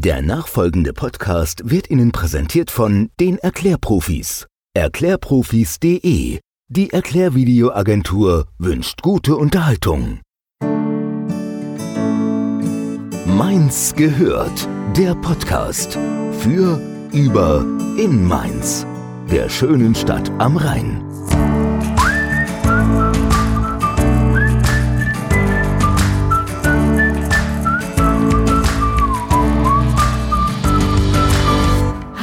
Der nachfolgende Podcast wird Ihnen präsentiert von den Erklärprofis. Erklärprofis.de. Die Erklärvideoagentur wünscht gute Unterhaltung. Mainz gehört. Der Podcast. Für, über, in Mainz. Der schönen Stadt am Rhein.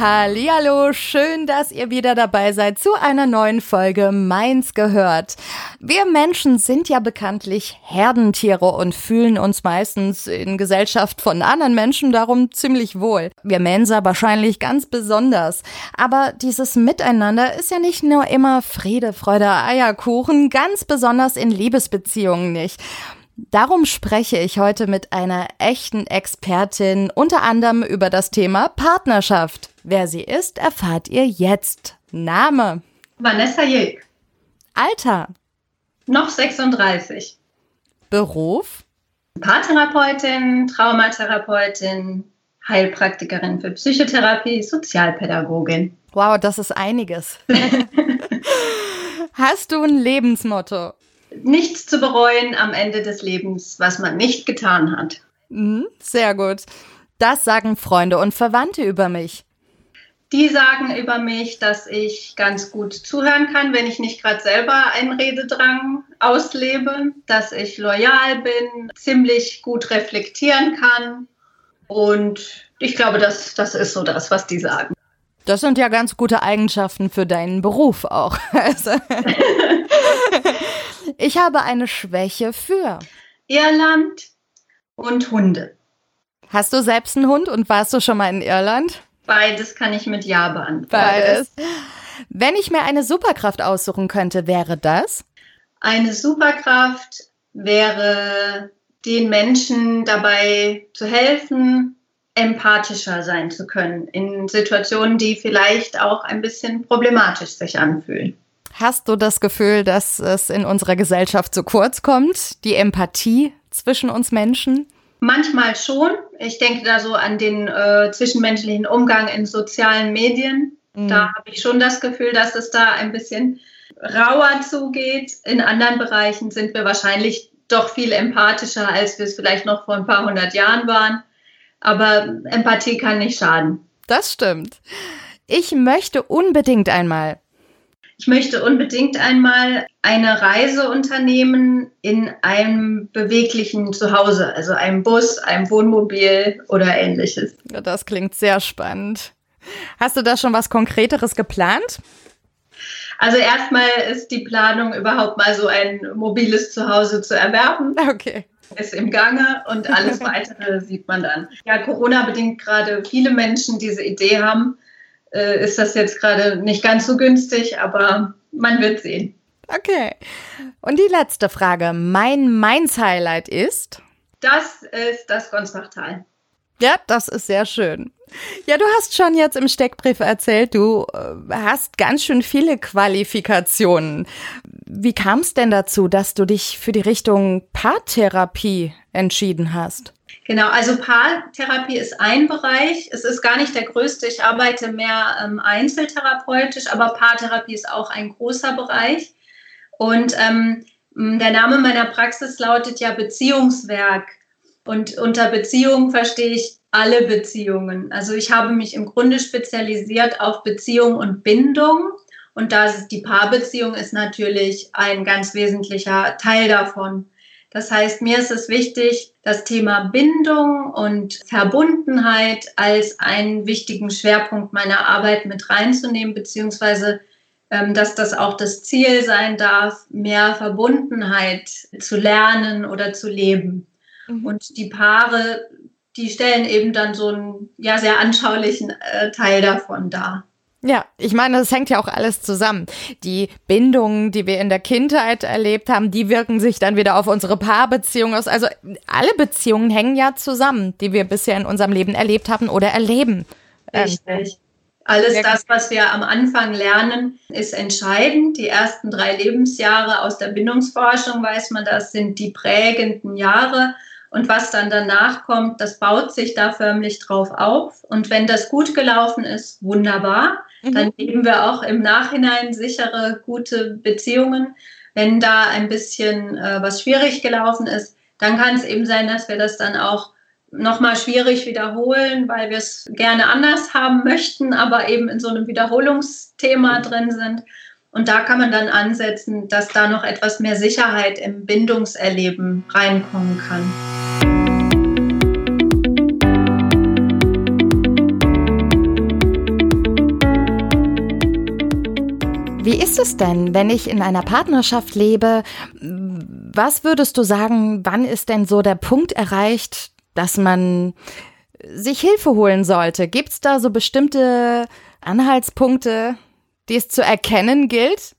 Hallo, schön, dass ihr wieder dabei seid zu einer neuen Folge Mainz gehört. Wir Menschen sind ja bekanntlich Herdentiere und fühlen uns meistens in Gesellschaft von anderen Menschen darum ziemlich wohl. Wir Mensa wahrscheinlich ganz besonders. Aber dieses Miteinander ist ja nicht nur immer Friede, Freude, Eierkuchen, ganz besonders in Liebesbeziehungen nicht. Darum spreche ich heute mit einer echten Expertin, unter anderem über das Thema Partnerschaft. Wer sie ist, erfahrt ihr jetzt. Name? Vanessa Jilk. Alter? Noch 36. Beruf? Paartherapeutin, Traumatherapeutin, Heilpraktikerin für Psychotherapie, Sozialpädagogin. Wow, das ist einiges. Hast du ein Lebensmotto? Nichts zu bereuen am Ende des Lebens, was man nicht getan hat. Mhm, sehr gut. Das sagen Freunde und Verwandte über mich. Die sagen über mich, dass ich ganz gut zuhören kann, wenn ich nicht gerade selber einen Rededrang auslebe, dass ich loyal bin, ziemlich gut reflektieren kann. Und ich glaube, das, das ist so das, was die sagen. Das sind ja ganz gute Eigenschaften für deinen Beruf auch. Also ich habe eine Schwäche für Irland und Hunde. Hast du selbst einen Hund und warst du schon mal in Irland? Beides kann ich mit Ja beantworten. Beides. Wenn ich mir eine Superkraft aussuchen könnte, wäre das? Eine Superkraft wäre, den Menschen dabei zu helfen, empathischer sein zu können in Situationen, die vielleicht auch ein bisschen problematisch sich anfühlen. Hast du das Gefühl, dass es in unserer Gesellschaft zu kurz kommt, die Empathie zwischen uns Menschen? Manchmal schon. Ich denke da so an den äh, zwischenmenschlichen Umgang in sozialen Medien. Mhm. Da habe ich schon das Gefühl, dass es da ein bisschen rauer zugeht. In anderen Bereichen sind wir wahrscheinlich doch viel empathischer, als wir es vielleicht noch vor ein paar hundert Jahren waren. Aber Empathie kann nicht schaden. Das stimmt. Ich möchte unbedingt einmal ich möchte unbedingt einmal eine Reise unternehmen in einem beweglichen Zuhause, also einem Bus, einem Wohnmobil oder ähnliches. Ja, das klingt sehr spannend. Hast du da schon was Konkreteres geplant? Also erstmal ist die Planung überhaupt mal so ein mobiles Zuhause zu erwerben. Okay. Ist im Gange und alles weitere sieht man dann. Ja, Corona bedingt gerade viele Menschen diese Idee haben äh, ist das jetzt gerade nicht ganz so günstig, aber man wird sehen. Okay. Und die letzte Frage. Mein Mainz-Highlight ist? Das ist das Gonsbachtal. Ja, das ist sehr schön. Ja, du hast schon jetzt im Steckbrief erzählt, du äh, hast ganz schön viele Qualifikationen. Wie kam es denn dazu, dass du dich für die Richtung Paartherapie entschieden hast? Genau, also Paartherapie ist ein Bereich. Es ist gar nicht der größte. Ich arbeite mehr ähm, einzeltherapeutisch, aber Paartherapie ist auch ein großer Bereich. Und ähm, der Name meiner Praxis lautet ja Beziehungswerk. Und unter Beziehung verstehe ich alle Beziehungen. Also ich habe mich im Grunde spezialisiert auf Beziehung und Bindung. Und das, die Paarbeziehung ist natürlich ein ganz wesentlicher Teil davon. Das heißt, mir ist es wichtig, das Thema Bindung und Verbundenheit als einen wichtigen Schwerpunkt meiner Arbeit mit reinzunehmen, beziehungsweise ähm, dass das auch das Ziel sein darf, mehr Verbundenheit zu lernen oder zu leben. Mhm. Und die Paare, die stellen eben dann so einen ja, sehr anschaulichen äh, Teil davon dar. Ja, ich meine, das hängt ja auch alles zusammen. Die Bindungen, die wir in der Kindheit erlebt haben, die wirken sich dann wieder auf unsere Paarbeziehung aus. Also alle Beziehungen hängen ja zusammen, die wir bisher in unserem Leben erlebt haben oder erleben. Richtig. Alles das, was wir am Anfang lernen, ist entscheidend. Die ersten drei Lebensjahre aus der Bindungsforschung weiß man, das sind die prägenden Jahre. Und was dann danach kommt, das baut sich da förmlich drauf auf. Und wenn das gut gelaufen ist, wunderbar. Mhm. Dann leben wir auch im Nachhinein sichere, gute Beziehungen. Wenn da ein bisschen äh, was schwierig gelaufen ist, dann kann es eben sein, dass wir das dann auch nochmal schwierig wiederholen, weil wir es gerne anders haben möchten, aber eben in so einem Wiederholungsthema drin sind. Und da kann man dann ansetzen, dass da noch etwas mehr Sicherheit im Bindungserleben reinkommen kann. Wie ist es denn, wenn ich in einer Partnerschaft lebe? Was würdest du sagen, wann ist denn so der Punkt erreicht, dass man sich Hilfe holen sollte? Gibt es da so bestimmte Anhaltspunkte, die es zu erkennen gilt?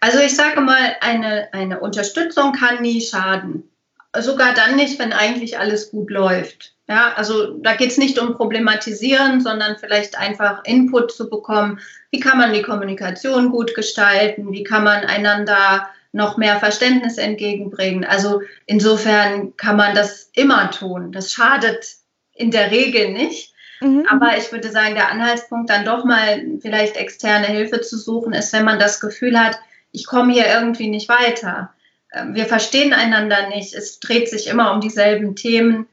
Also ich sage mal, eine, eine Unterstützung kann nie schaden. Sogar dann nicht, wenn eigentlich alles gut läuft. Ja, also da geht es nicht um Problematisieren, sondern vielleicht einfach Input zu bekommen. Wie kann man die Kommunikation gut gestalten? Wie kann man einander noch mehr Verständnis entgegenbringen? Also insofern kann man das immer tun. Das schadet in der Regel nicht. Mhm. Aber ich würde sagen, der Anhaltspunkt dann doch mal vielleicht externe Hilfe zu suchen, ist, wenn man das Gefühl hat, ich komme hier irgendwie nicht weiter. Ähm, wir verstehen einander nicht. Es dreht sich immer um dieselben Themen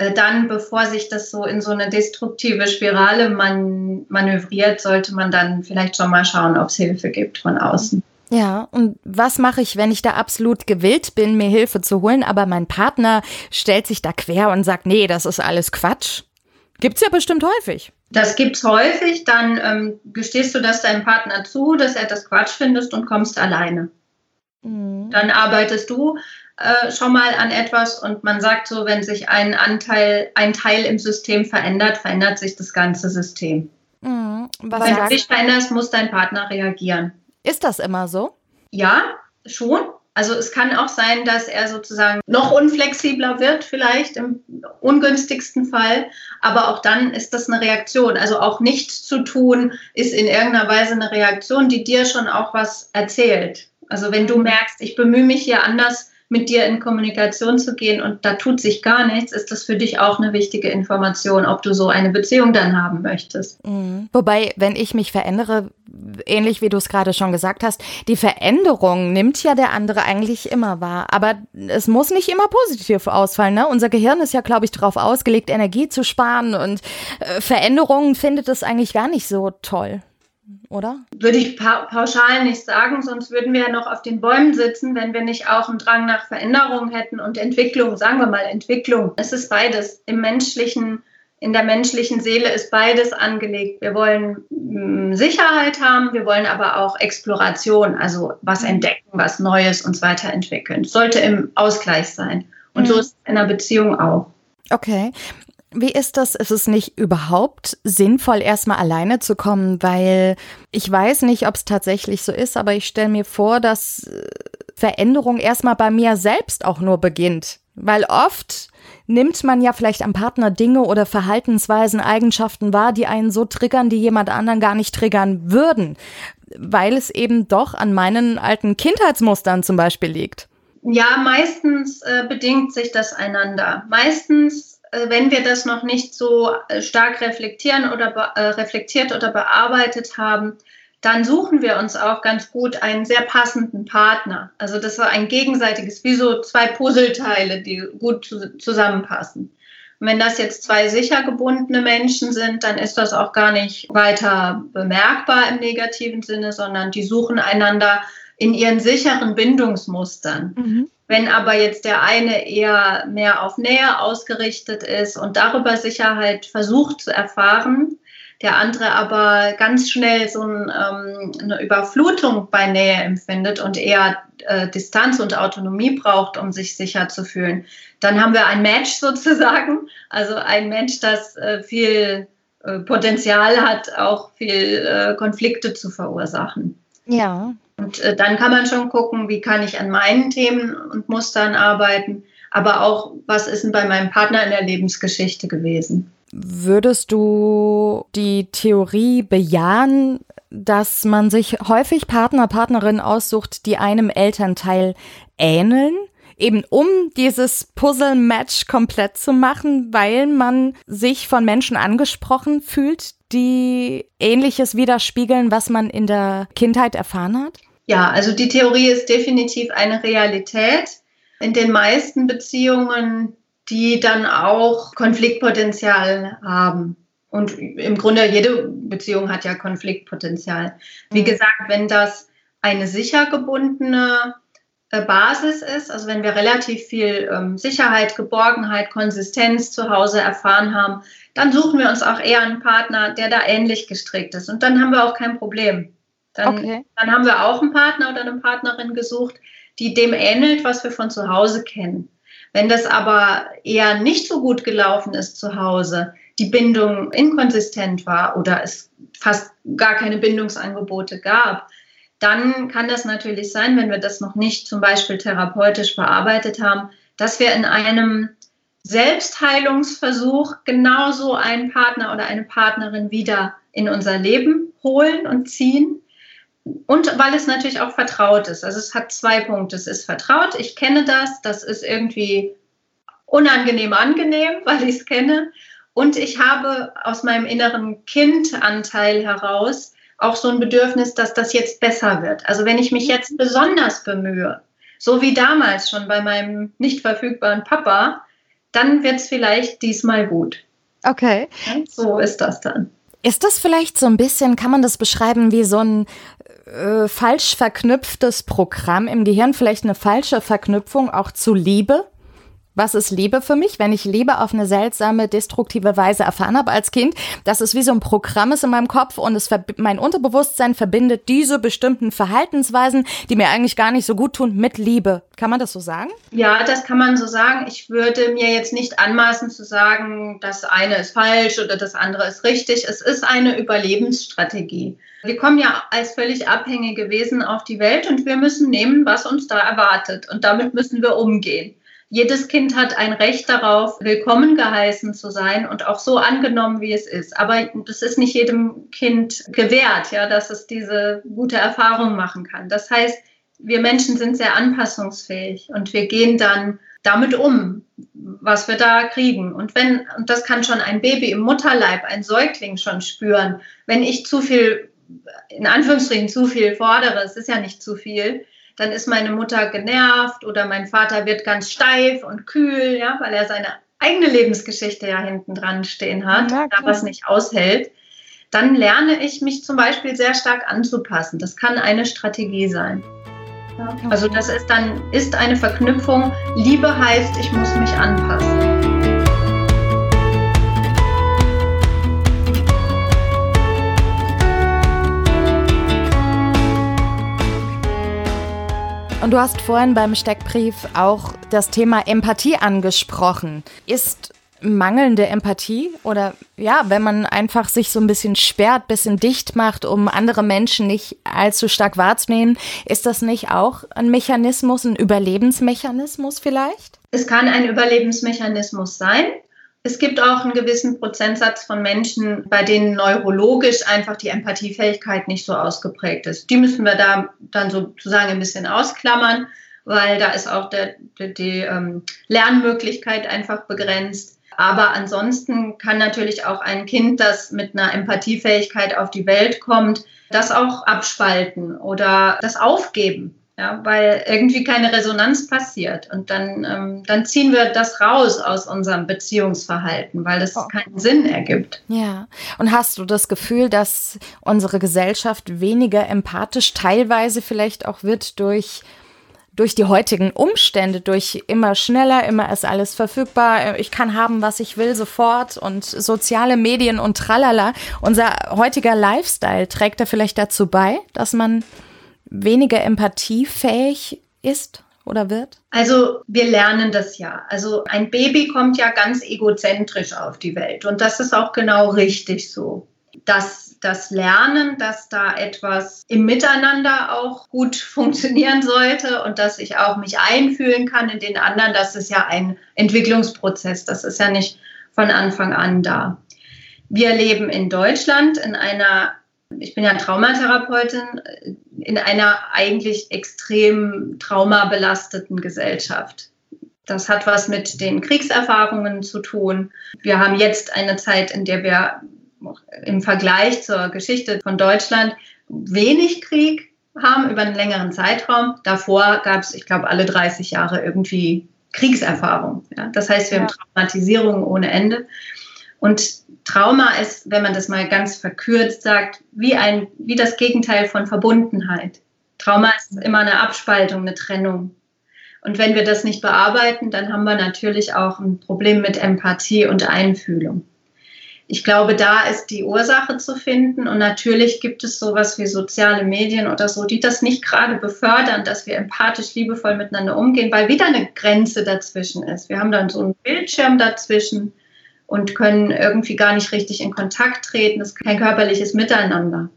äh, dann, bevor sich das so in so eine destruktive Spirale man manövriert, sollte man dann vielleicht schon mal schauen, ob es Hilfe gibt von außen. Ja, und was mache ich, wenn ich da absolut gewillt bin, mir Hilfe zu holen, aber mein Partner stellt sich da quer und sagt, nee, das ist alles Quatsch? Gibt's ja bestimmt häufig. Das gibt's häufig, dann ähm, gestehst du das deinem Partner zu, dass er das Quatsch findest und kommst alleine. Mhm. Dann arbeitest du äh, schon mal an etwas und man sagt so, wenn sich ein Anteil, ein Teil im System verändert, verändert sich das ganze System. Mhm. Was wenn du dich veränderst, muss dein Partner reagieren. Ist das immer so? Ja, schon. Also es kann auch sein, dass er sozusagen noch unflexibler wird, vielleicht im ungünstigsten Fall. Aber auch dann ist das eine Reaktion. Also auch nichts zu tun ist in irgendeiner Weise eine Reaktion, die dir schon auch was erzählt. Also wenn du merkst, ich bemühe mich hier anders mit dir in Kommunikation zu gehen und da tut sich gar nichts, ist das für dich auch eine wichtige Information, ob du so eine Beziehung dann haben möchtest. Mhm. Wobei, wenn ich mich verändere, ähnlich wie du es gerade schon gesagt hast, die Veränderung nimmt ja der andere eigentlich immer wahr. Aber es muss nicht immer positiv ausfallen. Ne? Unser Gehirn ist ja, glaube ich, darauf ausgelegt, Energie zu sparen und äh, Veränderungen findet es eigentlich gar nicht so toll oder? Würde ich pa pauschal nicht sagen, sonst würden wir ja noch auf den Bäumen sitzen, wenn wir nicht auch einen Drang nach Veränderung hätten und Entwicklung, sagen wir mal Entwicklung. Es ist beides. Im menschlichen, in der menschlichen Seele ist beides angelegt. Wir wollen mh, mm, Sicherheit haben, wir wollen aber auch Exploration, also was entdecken, was Neues uns weiterentwickeln. Es sollte im Ausgleich sein. Und mhm. so ist es in einer Beziehung auch. Okay. Wie ist das? Ist es nicht überhaupt sinnvoll, erstmal alleine zu kommen? Weil ich weiß nicht, ob es tatsächlich so ist, aber ich stelle mir vor, dass äh, Veränderung erstmal bei mir selbst auch nur beginnt. Weil oft nimmt man ja vielleicht am Partner Dinge oder Verhaltensweisen, Eigenschaften wahr, die einen so triggern, die jemand anderen gar nicht triggern würden. Weil es eben doch an meinen alten Kindheitsmustern zum Beispiel liegt. Ja, meistens äh, bedingt sich das einander. Meistens wenn wir das noch nicht so äh, stark reflektieren oder äh, reflektiert oder bearbeitet haben, dann suchen wir uns auch ganz gut einen sehr passenden Partner. Also das war ein gegenseitiges, wie so zwei Puzzleteile, die gut zu, zusammenpassen. Und wenn das jetzt zwei sicher gebundene Menschen sind, dann ist das auch gar nicht weiter bemerkbar im negativen Sinne, sondern die suchen einander in ihren sicheren Bindungsmustern. Mhm. Wenn aber jetzt der eine eher mehr auf Nähe ausgerichtet ist und darüber Sicherheit versucht zu erfahren, der andere aber ganz schnell so ein, ähm, eine Überflutung bei Nähe empfindet und eher äh, Distanz und Autonomie braucht, um sich sicher zu fühlen, dann haben wir ein Match sozusagen, also ein Mensch, das äh, viel äh, Potenzial hat, auch viel äh, Konflikte zu verursachen. Ja. Und äh, dann kann man schon gucken, wie kann ich an meinen Themen und Mustern arbeiten, aber auch, was ist denn bei meinem Partner in der Lebensgeschichte gewesen. Würdest du die Theorie bejahen, dass man sich häufig Partner, Partnerinnen aussucht, die einem Elternteil ähneln? eben um dieses Puzzle-Match komplett zu machen, weil man sich von Menschen angesprochen fühlt, die ähnliches widerspiegeln, was man in der Kindheit erfahren hat? Ja, also die Theorie ist definitiv eine Realität. In den meisten Beziehungen, die dann auch Konfliktpotenzial haben. Und im Grunde jede Beziehung hat ja Konfliktpotenzial. Wie mhm. gesagt, wenn das eine sicher gebundene äh, Basis ist, also wenn wir relativ viel ähm, Sicherheit, Geborgenheit, Konsistenz zu Hause erfahren haben, dann suchen wir uns auch eher einen Partner, der da ähnlich gestrickt ist. Und dann haben wir auch kein Problem. Dann, okay. dann haben wir auch einen Partner oder eine Partnerin gesucht, die dem ähnelt, was wir von zu Hause kennen. Wenn das aber eher nicht so gut gelaufen ist zu Hause, die Bindung inkonsistent war oder es fast gar keine Bindungsangebote gab, dann kann das natürlich sein, wenn wir das noch nicht zum Beispiel therapeutisch bearbeitet haben, dass wir in einem Selbstheilungsversuch genauso einen Partner oder eine Partnerin wieder in unser Leben holen und ziehen. Und weil es natürlich auch vertraut ist. Also es hat zwei Punkte. Es ist vertraut, ich kenne das, das ist irgendwie unangenehm angenehm, weil ich es kenne. Und ich habe aus meinem inneren Kindanteil heraus auch so ein Bedürfnis, dass das jetzt besser wird. Also wenn ich mich jetzt besonders bemühe, so wie damals schon bei meinem nicht verfügbaren Papa, dann wird es vielleicht diesmal gut. Okay. So ist das dann. Ist das vielleicht so ein bisschen, kann man das beschreiben wie so ein äh, falsch verknüpftes Programm im Gehirn, vielleicht eine falsche Verknüpfung auch zu Liebe? Was ist Liebe für mich, wenn ich Liebe auf eine seltsame, destruktive Weise erfahren habe als Kind? Das ist wie so ein Programm ist in meinem Kopf und es mein Unterbewusstsein verbindet diese bestimmten Verhaltensweisen, die mir eigentlich gar nicht so gut tun, mit Liebe. Kann man das so sagen? Ja, das kann man so sagen. Ich würde mir jetzt nicht anmaßen zu sagen, das eine ist falsch oder das andere ist richtig. Es ist eine Überlebensstrategie. Wir kommen ja als völlig abhängige Wesen auf die Welt und wir müssen nehmen, was uns da erwartet. Und damit müssen wir umgehen. Jedes Kind hat ein Recht darauf, willkommen geheißen zu sein und auch so angenommen, wie es ist. Aber das ist nicht jedem Kind gewährt, ja, dass es diese gute Erfahrung machen kann. Das heißt, wir Menschen sind sehr anpassungsfähig und wir gehen dann damit um, was wir da kriegen. Und wenn, und das kann schon ein Baby im Mutterleib, ein Säugling schon spüren, wenn ich zu viel, in Anführungsstrichen zu viel fordere, es ist ja nicht zu viel, dann ist meine Mutter genervt oder mein Vater wird ganz steif und kühl, ja, weil er seine eigene Lebensgeschichte ja hinten dran stehen hat, ja, da was nicht aushält, dann lerne ich mich zum Beispiel sehr stark anzupassen. Das kann eine Strategie sein. Also das ist dann ist eine Verknüpfung. Liebe heißt, ich muss mich anpassen. Du hast vorhin beim Steckbrief auch das Thema Empathie angesprochen. Ist mangelnde Empathie oder ja, wenn man einfach sich so ein bisschen sperrt, bisschen dicht macht, um andere Menschen nicht allzu stark wahrzunehmen, ist das nicht auch ein Mechanismus, ein Überlebensmechanismus vielleicht? Es kann ein Überlebensmechanismus sein. Es gibt auch einen gewissen Prozentsatz von Menschen, bei denen neurologisch einfach die Empathiefähigkeit nicht so ausgeprägt ist. Die müssen wir da dann sozusagen ein bisschen ausklammern, weil da ist auch der, die, die ähm, Lernmöglichkeit einfach begrenzt. Aber ansonsten kann natürlich auch ein Kind, das mit einer Empathiefähigkeit auf die Welt kommt, das auch abspalten oder das aufgeben ja, weil irgendwie keine Resonanz passiert. Und dann, ähm, dann ziehen wir das raus aus unserem Beziehungsverhalten, weil es oh. keinen Sinn ergibt. Ja, und hast du das Gefühl, dass unsere Gesellschaft weniger empathisch teilweise vielleicht auch wird durch durch die heutigen Umstände, durch immer schneller, immer ist alles verfügbar, ich kann haben, was ich will, sofort und soziale Medien und tralala. Unser heutiger Lifestyle trägt da vielleicht dazu bei, dass man weniger empathiefähig ist oder wird? Also wir lernen das ja. Also ein Baby kommt ja ganz egozentrisch auf die Welt und das ist auch genau richtig so. Dass das Lernen, dass da etwas im Miteinander auch gut funktionieren sollte und dass ich auch mich einfühlen kann in den anderen, das ist ja ein Entwicklungsprozess. Das ist ja nicht von Anfang an da. Wir leben in Deutschland in einer ich bin ja Traumatherapeutin in einer eigentlich extrem traumabelasteten Gesellschaft. Das hat was mit den Kriegserfahrungen zu tun. Wir haben jetzt eine Zeit, in der wir im Vergleich zur Geschichte von Deutschland wenig Krieg haben über einen längeren Zeitraum. Davor gab es, ich glaube, alle 30 Jahre irgendwie Kriegserfahrung. Ja? Das heißt, wir ja. haben Traumatisierung ohne Ende. Und Trauma ist, wenn man das mal ganz verkürzt sagt, wie, ein, wie das Gegenteil von Verbundenheit. Trauma ist immer eine Abspaltung, eine Trennung. Und wenn wir das nicht bearbeiten, dann haben wir natürlich auch ein Problem mit Empathie und Einfühlung. Ich glaube, da ist die Ursache zu finden. Und natürlich gibt es sowas wie soziale Medien oder so, die das nicht gerade befördern, dass wir empathisch, liebevoll miteinander umgehen, weil wieder eine Grenze dazwischen ist. Wir haben dann so einen Bildschirm dazwischen und können irgendwie gar nicht richtig in Kontakt treten. Es ist kein körperliches Miteinander.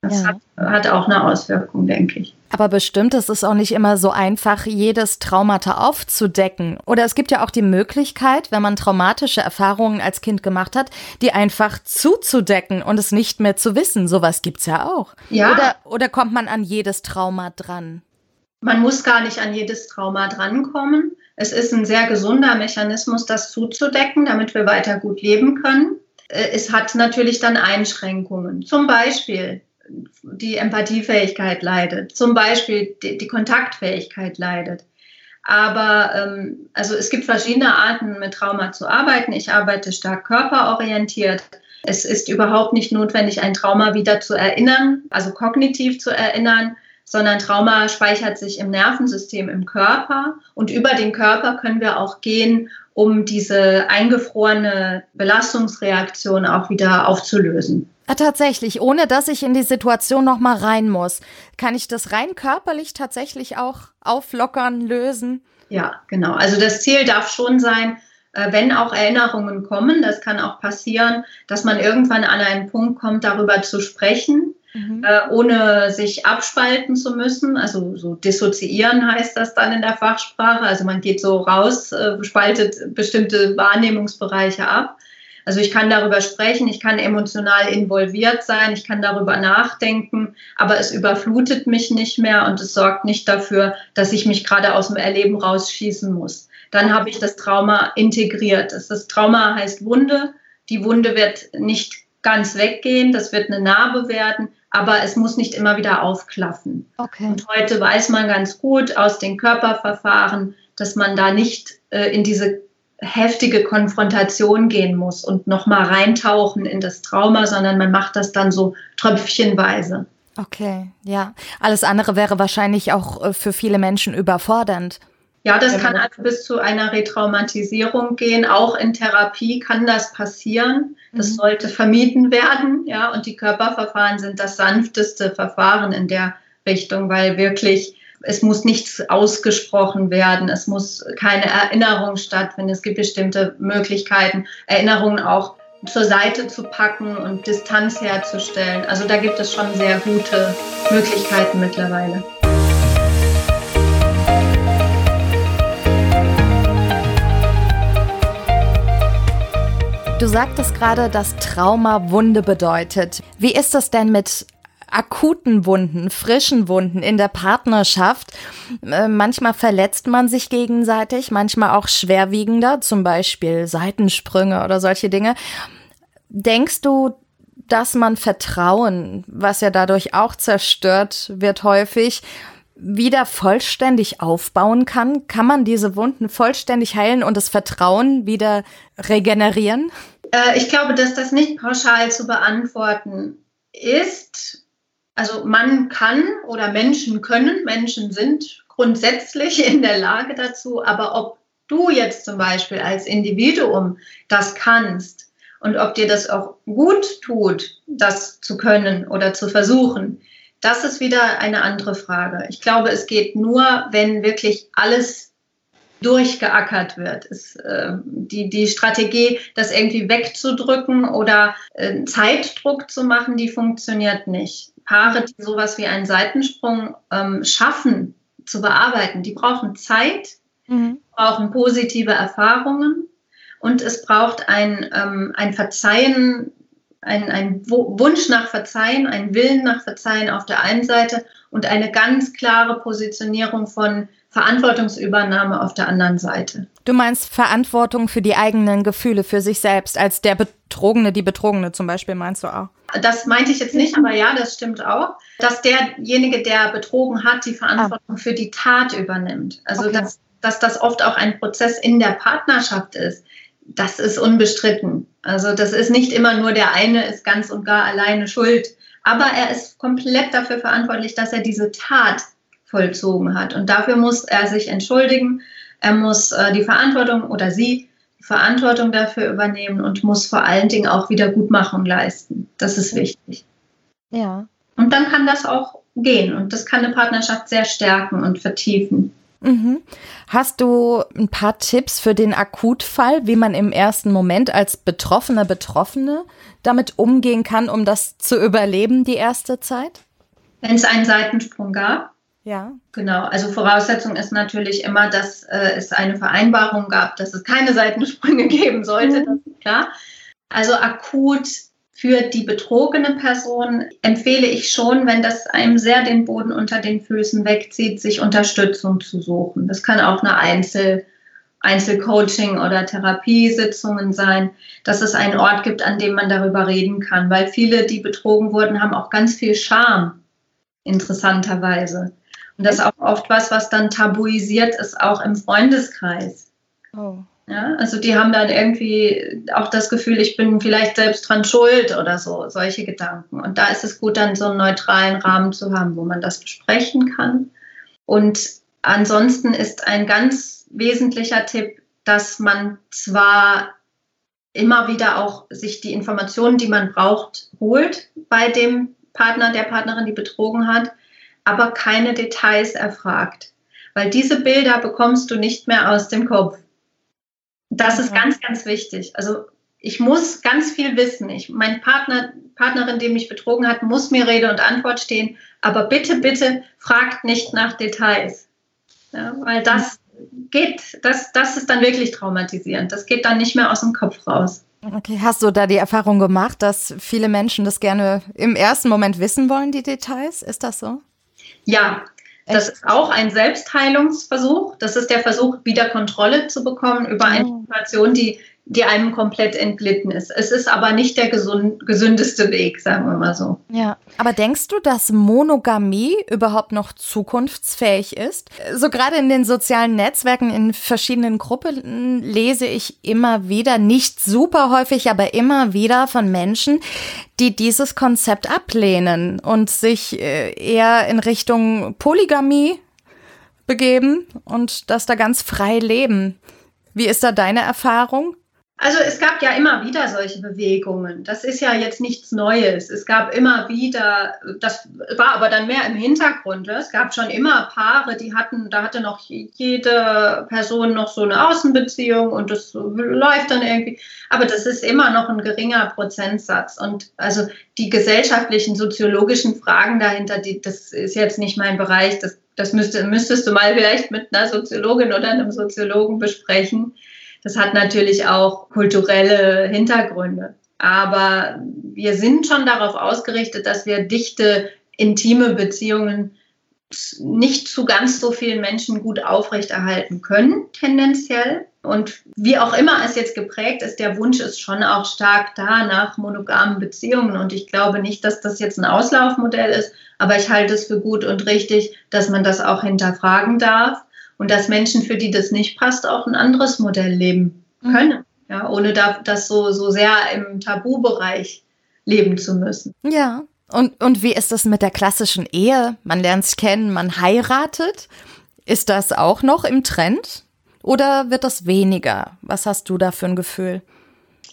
Das ja. hat, hat, auch eine Auswirkung, denke ich. Aber bestimmt ist es auch nicht immer so einfach, jedes Traumata aufzudecken. Oder es gibt ja auch die Möglichkeit, wenn man traumatische Erfahrungen als Kind gemacht hat, die einfach zuzudecken und es nicht mehr zu wissen. Sowas gibt es ja auch. Ja. Oder, oder kommt man an jedes Trauma dran? Man muss gar nicht an jedes Trauma drankommen. Es ist ein sehr gesunder Mechanismus, das zuzudecken, damit wir weiter gut leben können. Äh, es hat natürlich dann Einschränkungen. Zum Beispiel die Empathiefähigkeit leidet, zum Beispiel die, Kontaktfähigkeit leidet. Aber ähm, also es gibt verschiedene Arten, mit Trauma zu arbeiten. Ich arbeite stark körperorientiert. Es ist überhaupt nicht notwendig, ein Trauma wieder zu erinnern, also kognitiv zu erinnern, sondern Trauma speichert sich im Nervensystem, im Körper. Und über den Körper können wir auch gehen, um diese eingefrorene Belastungsreaktion auch wieder aufzulösen. Ah, tatsächlich, ohne dass ich in die Situation noch mal rein muss, kann ich das rein körperlich tatsächlich auch auflockern, lösen. Ja, genau. Also das Ziel darf schon sein, äh, wenn auch Erinnerungen kommen, das kann auch passieren, dass man irgendwann an einen Punkt kommt, darüber zu sprechen, mhm. Äh, ohne sich abspalten zu müssen. Also so dissoziieren heißt das dann in der Fachsprache. Also man geht so raus, äh, spaltet bestimmte Wahrnehmungsbereiche ab. Also ich kann darüber sprechen, ich kann emotional involviert sein, ich kann darüber nachdenken, aber es überflutet mich nicht mehr und es sorgt nicht dafür, dass ich mich gerade aus dem Erleben rausschießen muss. Dann habe ich das Trauma integriert. Das Trauma heißt Wunde. Die Wunde wird nicht ganz weggehen, das wird eine Narbe werden, aber es muss nicht immer wieder aufklaffen. Okay. Und heute weiß man ganz gut aus den Körperverfahren, dass man da nicht äh, in diese heftige Konfrontation gehen muss und nochmal reintauchen in das Trauma, sondern man macht das dann so tröpfchenweise. Okay, ja. Alles andere wäre wahrscheinlich auch äh, für viele Menschen überfordernd. Ja, das kann also bis zu einer Retraumatisierung gehen. Auch in Therapie kann das passieren. Das mhm. sollte vermieden werden. Ja, und die Körperverfahren sind das sanfteste Verfahren in der Richtung, weil wirklich es muss nichts ausgesprochen werden, es muss keine Erinnerung stattfinden. Es gibt bestimmte Möglichkeiten, Erinnerungen auch zur Seite zu packen und Distanz herzustellen. Also da gibt es schon sehr gute Möglichkeiten mittlerweile. Du sagtest gerade, dass Trauma Wunde bedeutet. Wie ist das denn mit akuten Wunden, frischen Wunden in der Partnerschaft. Äh, manchmal verletzt man sich gegenseitig, manchmal auch schwerwiegender, zum Beispiel Seitensprünge oder solche Dinge. Denkst du, dass man Vertrauen, was ja dadurch auch zerstört wird häufig, wieder vollständig aufbauen kann? Kann man diese Wunden vollständig heilen und das Vertrauen wieder regenerieren? Äh, ich glaube, dass das nicht pauschal zu beantworten ist. Also man kann oder Menschen können, Menschen sind grundsätzlich in der Lage dazu, aber ob du jetzt zum Beispiel als Individuum das kannst und ob dir das auch gut tut, das zu können oder zu versuchen, das ist wieder eine andere Frage. Ich glaube, es geht nur, wenn wirklich alles durchgeackert wird. Es, äh, die, die Strategie, das irgendwie wegzudrücken oder äh, Zeitdruck zu machen, die funktioniert nicht. Paare, die sowas wie einen Seitensprung ähm, schaffen zu bearbeiten, die brauchen Zeit, mhm. brauchen positive Erfahrungen und es braucht ein, ähm, ein Verzeihen, ein, ein Wunsch nach Verzeihen, ein Willen nach Verzeihen auf der einen Seite und eine ganz klare Positionierung von Verantwortungsübernahme auf der anderen Seite. Du meinst Verantwortung für die eigenen Gefühle, für sich selbst, als der Betrogene, die Betrogene zum Beispiel, meinst du auch? Das meinte ich jetzt nicht, aber ja, das stimmt auch, dass derjenige, der betrogen hat, die Verantwortung ah. für die Tat übernimmt. Also okay. dass, dass das oft auch ein Prozess in der Partnerschaft ist, das ist unbestritten. Also das ist nicht immer nur der eine ist ganz und gar alleine schuld, aber er ist komplett dafür verantwortlich, dass er diese Tat vollzogen hat. Und dafür muss er sich entschuldigen. Er muss äh, die Verantwortung oder sie die Verantwortung dafür übernehmen und muss vor allen Dingen auch Wiedergutmachung leisten. Das ist wichtig. Ja. Und dann kann das auch gehen und das kann eine Partnerschaft sehr stärken und vertiefen. Mhm. Hast du ein paar Tipps für den Akutfall, wie man im ersten Moment als Betroffener, Betroffene damit umgehen kann, um das zu überleben, die erste Zeit? Wenn es einen Seitensprung gab, ja. Genau. Also Voraussetzung ist natürlich immer, dass äh, es eine Vereinbarung gab, dass es keine Seitensprünge geben sollte. Mhm. Das ist klar. Also akut für die betrogene Person empfehle ich schon, wenn das einem sehr den Boden unter den Füßen wegzieht, sich Unterstützung zu suchen. Das kann auch eine Einzel Einzelcoaching oder Therapiesitzungen sein, dass es einen Ort gibt, an dem man darüber reden kann, weil viele, die betrogen wurden, haben auch ganz viel Scham, interessanterweise. Und das ist auch oft was, was dann tabuisiert ist, auch im Freundeskreis. Oh. Ja, also die haben dann irgendwie auch das Gefühl, ich bin vielleicht selbst dran schuld oder so, solche Gedanken. Und da ist es gut, dann so einen neutralen Rahmen zu haben, wo man das besprechen kann. Und ansonsten ist ein ganz wesentlicher Tipp, dass man zwar immer wieder auch sich die Informationen, die man braucht, holt bei dem Partner, der Partnerin, die betrogen hat, aber keine Details erfragt. Weil diese Bilder bekommst du nicht mehr aus dem Kopf. Das ist ganz, ganz wichtig. Also ich muss ganz viel wissen. Ich, mein Partner, Partnerin, die mich betrogen hat, muss mir Rede und Antwort stehen. Aber bitte, bitte fragt nicht nach Details. Ja, weil das geht, das, das ist dann wirklich traumatisierend. Das geht dann nicht mehr aus dem Kopf raus. Okay, hast du da die Erfahrung gemacht, dass viele Menschen das gerne im ersten Moment wissen wollen, die Details? Ist das so? Ja, das ist auch ein Selbstheilungsversuch. Das ist der Versuch, wieder Kontrolle zu bekommen über eine oh. Situation, die die einem komplett entglitten ist. Es ist aber nicht der gesund, gesündeste Weg, sagen wir mal so. Ja, aber denkst du, dass Monogamie überhaupt noch zukunftsfähig ist? So gerade in den sozialen Netzwerken, in verschiedenen Gruppen lese ich immer wieder, nicht super häufig, aber immer wieder von Menschen, die dieses Konzept ablehnen und sich äh, eher in Richtung Polygamie begeben und das da ganz frei leben. Wie ist da deine Erfahrung? Also es gab ja immer wieder solche Bewegungen. Das ist ja jetzt nichts Neues. Es gab immer wieder, das war aber dann mehr im Hintergrund. Es gab schon immer Paare, die hatten, da hatte noch jede Person noch so eine Außenbeziehung und das läuft dann irgendwie. Aber das ist immer noch ein geringer Prozentsatz. Und also die gesellschaftlichen, soziologischen Fragen dahinter, die, das ist jetzt nicht mein Bereich. Das, das müsste, müsstest du mal vielleicht mit einer Soziologin oder einem Soziologen besprechen das hat natürlich auch kulturelle Hintergründe. Aber wir sind schon darauf ausgerichtet, dass wir dichte, intime Beziehungen nicht zu ganz so vielen Menschen gut aufrechterhalten können, tendenziell. Und wie auch immer es jetzt geprägt ist, der Wunsch ist schon auch stark da nach monogamen Beziehungen. Und ich glaube nicht, dass das jetzt ein Auslaufmodell ist, aber ich halte es für gut und richtig, dass man das auch hinterfragen darf und dass Menschen, für die das nicht passt, auch ein anderes Modell leben mhm. können, ja, ohne da, das so, so sehr im Tabubereich leben zu müssen. Ja. Und, und wie ist das mit der klassischen Ehe? Man lernt sich kennen, man heiratet. Ist das auch noch im Trend? Oder wird das weniger? Was hast du da für ein Gefühl?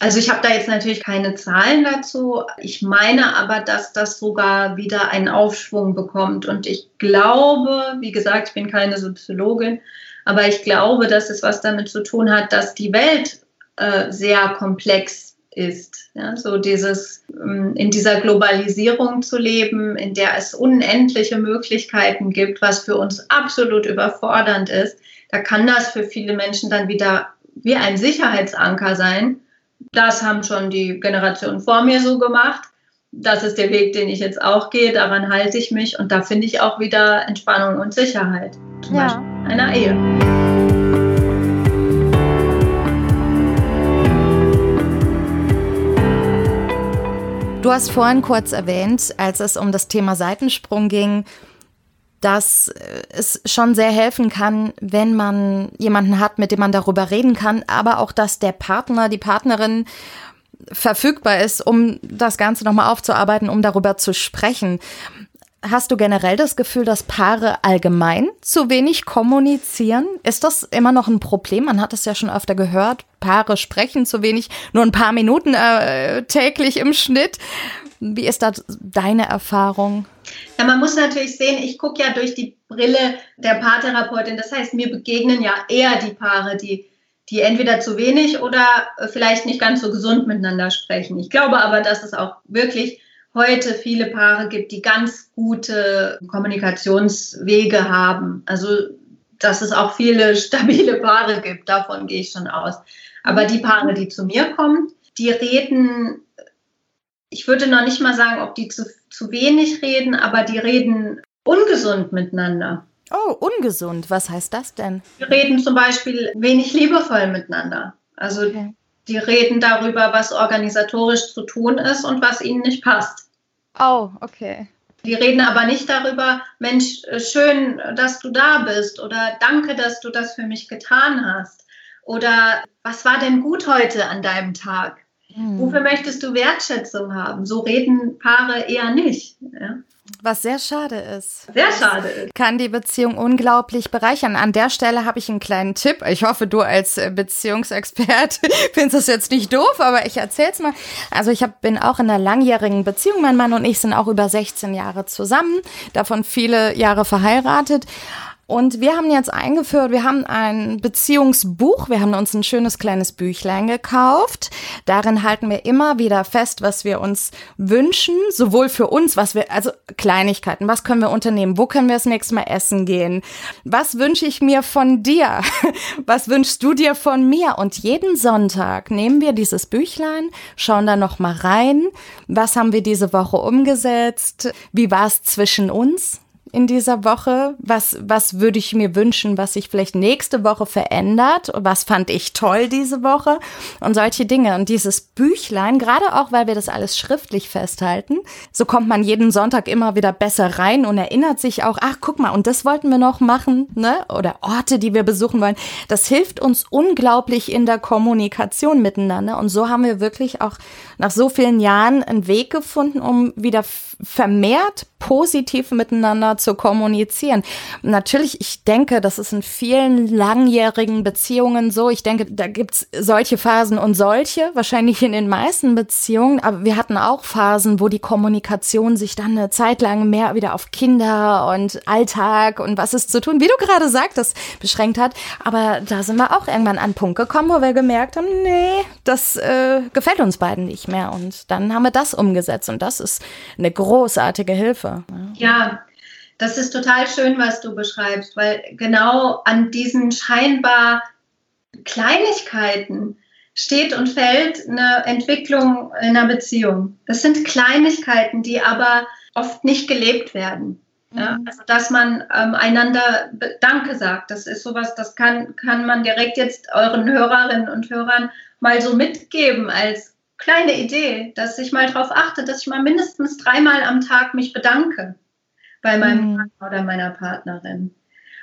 Also ich habe da jetzt natürlich keine Zahlen dazu. Ich meine aber, dass das sogar wieder einen Aufschwung bekommt. Und ich glaube, wie gesagt, ich bin keine Soziologin, aber ich glaube, dass es was damit zu tun hat, dass die Welt äh, sehr komplex ist. Ja, so dieses ähm, in dieser Globalisierung zu leben, in der es unendliche Möglichkeiten gibt, was für uns absolut überfordernd ist, da kann das für viele Menschen dann wieder wie ein Sicherheitsanker sein, das haben schon die Generationen vor mir so gemacht. das ist der Weg, den ich jetzt auch gehe, daran halte ich mich und da finde ich auch wieder Entspannung und Sicherheit. Zum ja. Beispiel in einer Ehe. Du hast vorhin kurz erwähnt, als es um das Thema Seitensprung ging, dass äh, es schon sehr helfen kann, wenn man jemanden hat, mit dem man darüber reden kann, aber auch, dass der Partner, die Partnerin verfügbar ist, um das Ganze nochmal aufzuarbeiten, um darüber zu sprechen. Hast du generell das Gefühl, dass Paare allgemein zu wenig kommunizieren? Ist das immer noch ein Problem? Man hat es ja schon öfter gehört. Paare sprechen zu wenig, nur ein paar Minuten äh, täglich im Schnitt. Wie ist da deine Erfahrung? Ja, man muss natürlich sehen, ich gucke ja durch die Brille der Paartherapeutin. Das heißt, mir begegnen ja eher die Paare, die, die entweder zu wenig oder vielleicht nicht ganz so gesund miteinander sprechen. Ich glaube aber, dass es auch wirklich heute viele Paare gibt, die ganz gute Kommunikationswege haben. Also, dass es auch viele stabile Paare gibt, davon gehe ich schon aus. Aber die Paare, die zu mir kommen, die reden ich würde noch nicht mal sagen, ob die zu, zu wenig reden, aber die reden ungesund miteinander. Oh, ungesund. Was heißt das denn? Die reden zum Beispiel wenig liebevoll miteinander. Also okay. die reden darüber, was organisatorisch zu tun ist und was ihnen nicht passt. Oh, okay. Die reden aber nicht darüber, Mensch, schön, dass du da bist oder danke, dass du das für mich getan hast. Oder was war denn gut heute an deinem Tag? Hm. Wofür möchtest du Wertschätzung haben? So reden Paare eher nicht. Ja? Was sehr schade ist. Sehr schade ist. Kann die Beziehung unglaublich bereichern. An der Stelle habe ich einen kleinen Tipp. Ich hoffe, du als äh, Beziehungsexpert findest das jetzt nicht doof, aber ich erzähl's mal. Also ich hab, bin auch in einer langjährigen Beziehung. Mein Mann und ich sind auch über 16 Jahre zusammen, davon viele Jahre verheiratet. Und wir haben jetzt eingeführt, wir haben ein Beziehungsbuch, wir haben uns ein schönes kleines Büchlein gekauft. Darin halten wir immer wieder fest, was wir uns wünschen, sowohl für uns, was wir, also Kleinigkeiten, was können wir unternehmen, wo können wir das nächste Mal essen gehen, was wünsche ich mir von dir, was wünschst du dir von mir? Und jeden Sonntag nehmen wir dieses Büchlein, schauen da noch mal rein, was haben wir diese Woche umgesetzt, wie war es zwischen uns, in dieser Woche? Was, was würde ich mir wünschen, was sich vielleicht nächste Woche verändert? Was fand ich toll diese Woche? Und solche Dinge. Und dieses Büchlein, gerade auch, weil wir das alles schriftlich festhalten, so kommt man jeden Sonntag immer wieder besser rein und erinnert sich auch, ach, guck mal, und das wollten wir noch machen, ne? Oder Orte, die wir besuchen wollen. Das hilft uns unglaublich in der Kommunikation miteinander. Und so haben wir wirklich auch nach so vielen Jahren einen Weg gefunden, um wieder vermehrt positiv miteinander zu kommunizieren. Natürlich, ich denke, das ist in vielen langjährigen Beziehungen so. Ich denke, da gibt's solche Phasen und solche, wahrscheinlich in den meisten Beziehungen. Aber wir hatten auch Phasen, wo die Kommunikation sich dann eine Zeit lang mehr wieder auf Kinder und Alltag und was ist zu tun, wie du gerade sagtest, beschränkt hat. Aber da sind wir auch irgendwann an einen Punkt gekommen, wo wir gemerkt haben, nee, das äh, gefällt uns beiden nicht mehr. Und dann haben wir das umgesetzt und das ist eine großartige Hilfe. Ja, das ist total schön, was du beschreibst, weil genau an diesen scheinbar Kleinigkeiten steht und fällt eine Entwicklung in einer Beziehung. Das sind Kleinigkeiten, die aber oft nicht gelebt werden. Ja, mhm. also, dass man ähm, einander Danke sagt, das ist sowas, das kann, kann man direkt jetzt euren Hörerinnen und Hörern mal so mitgeben als kleine Idee, dass ich mal darauf achte, dass ich mal mindestens dreimal am Tag mich bedanke bei meinem mhm. Partner oder meiner Partnerin.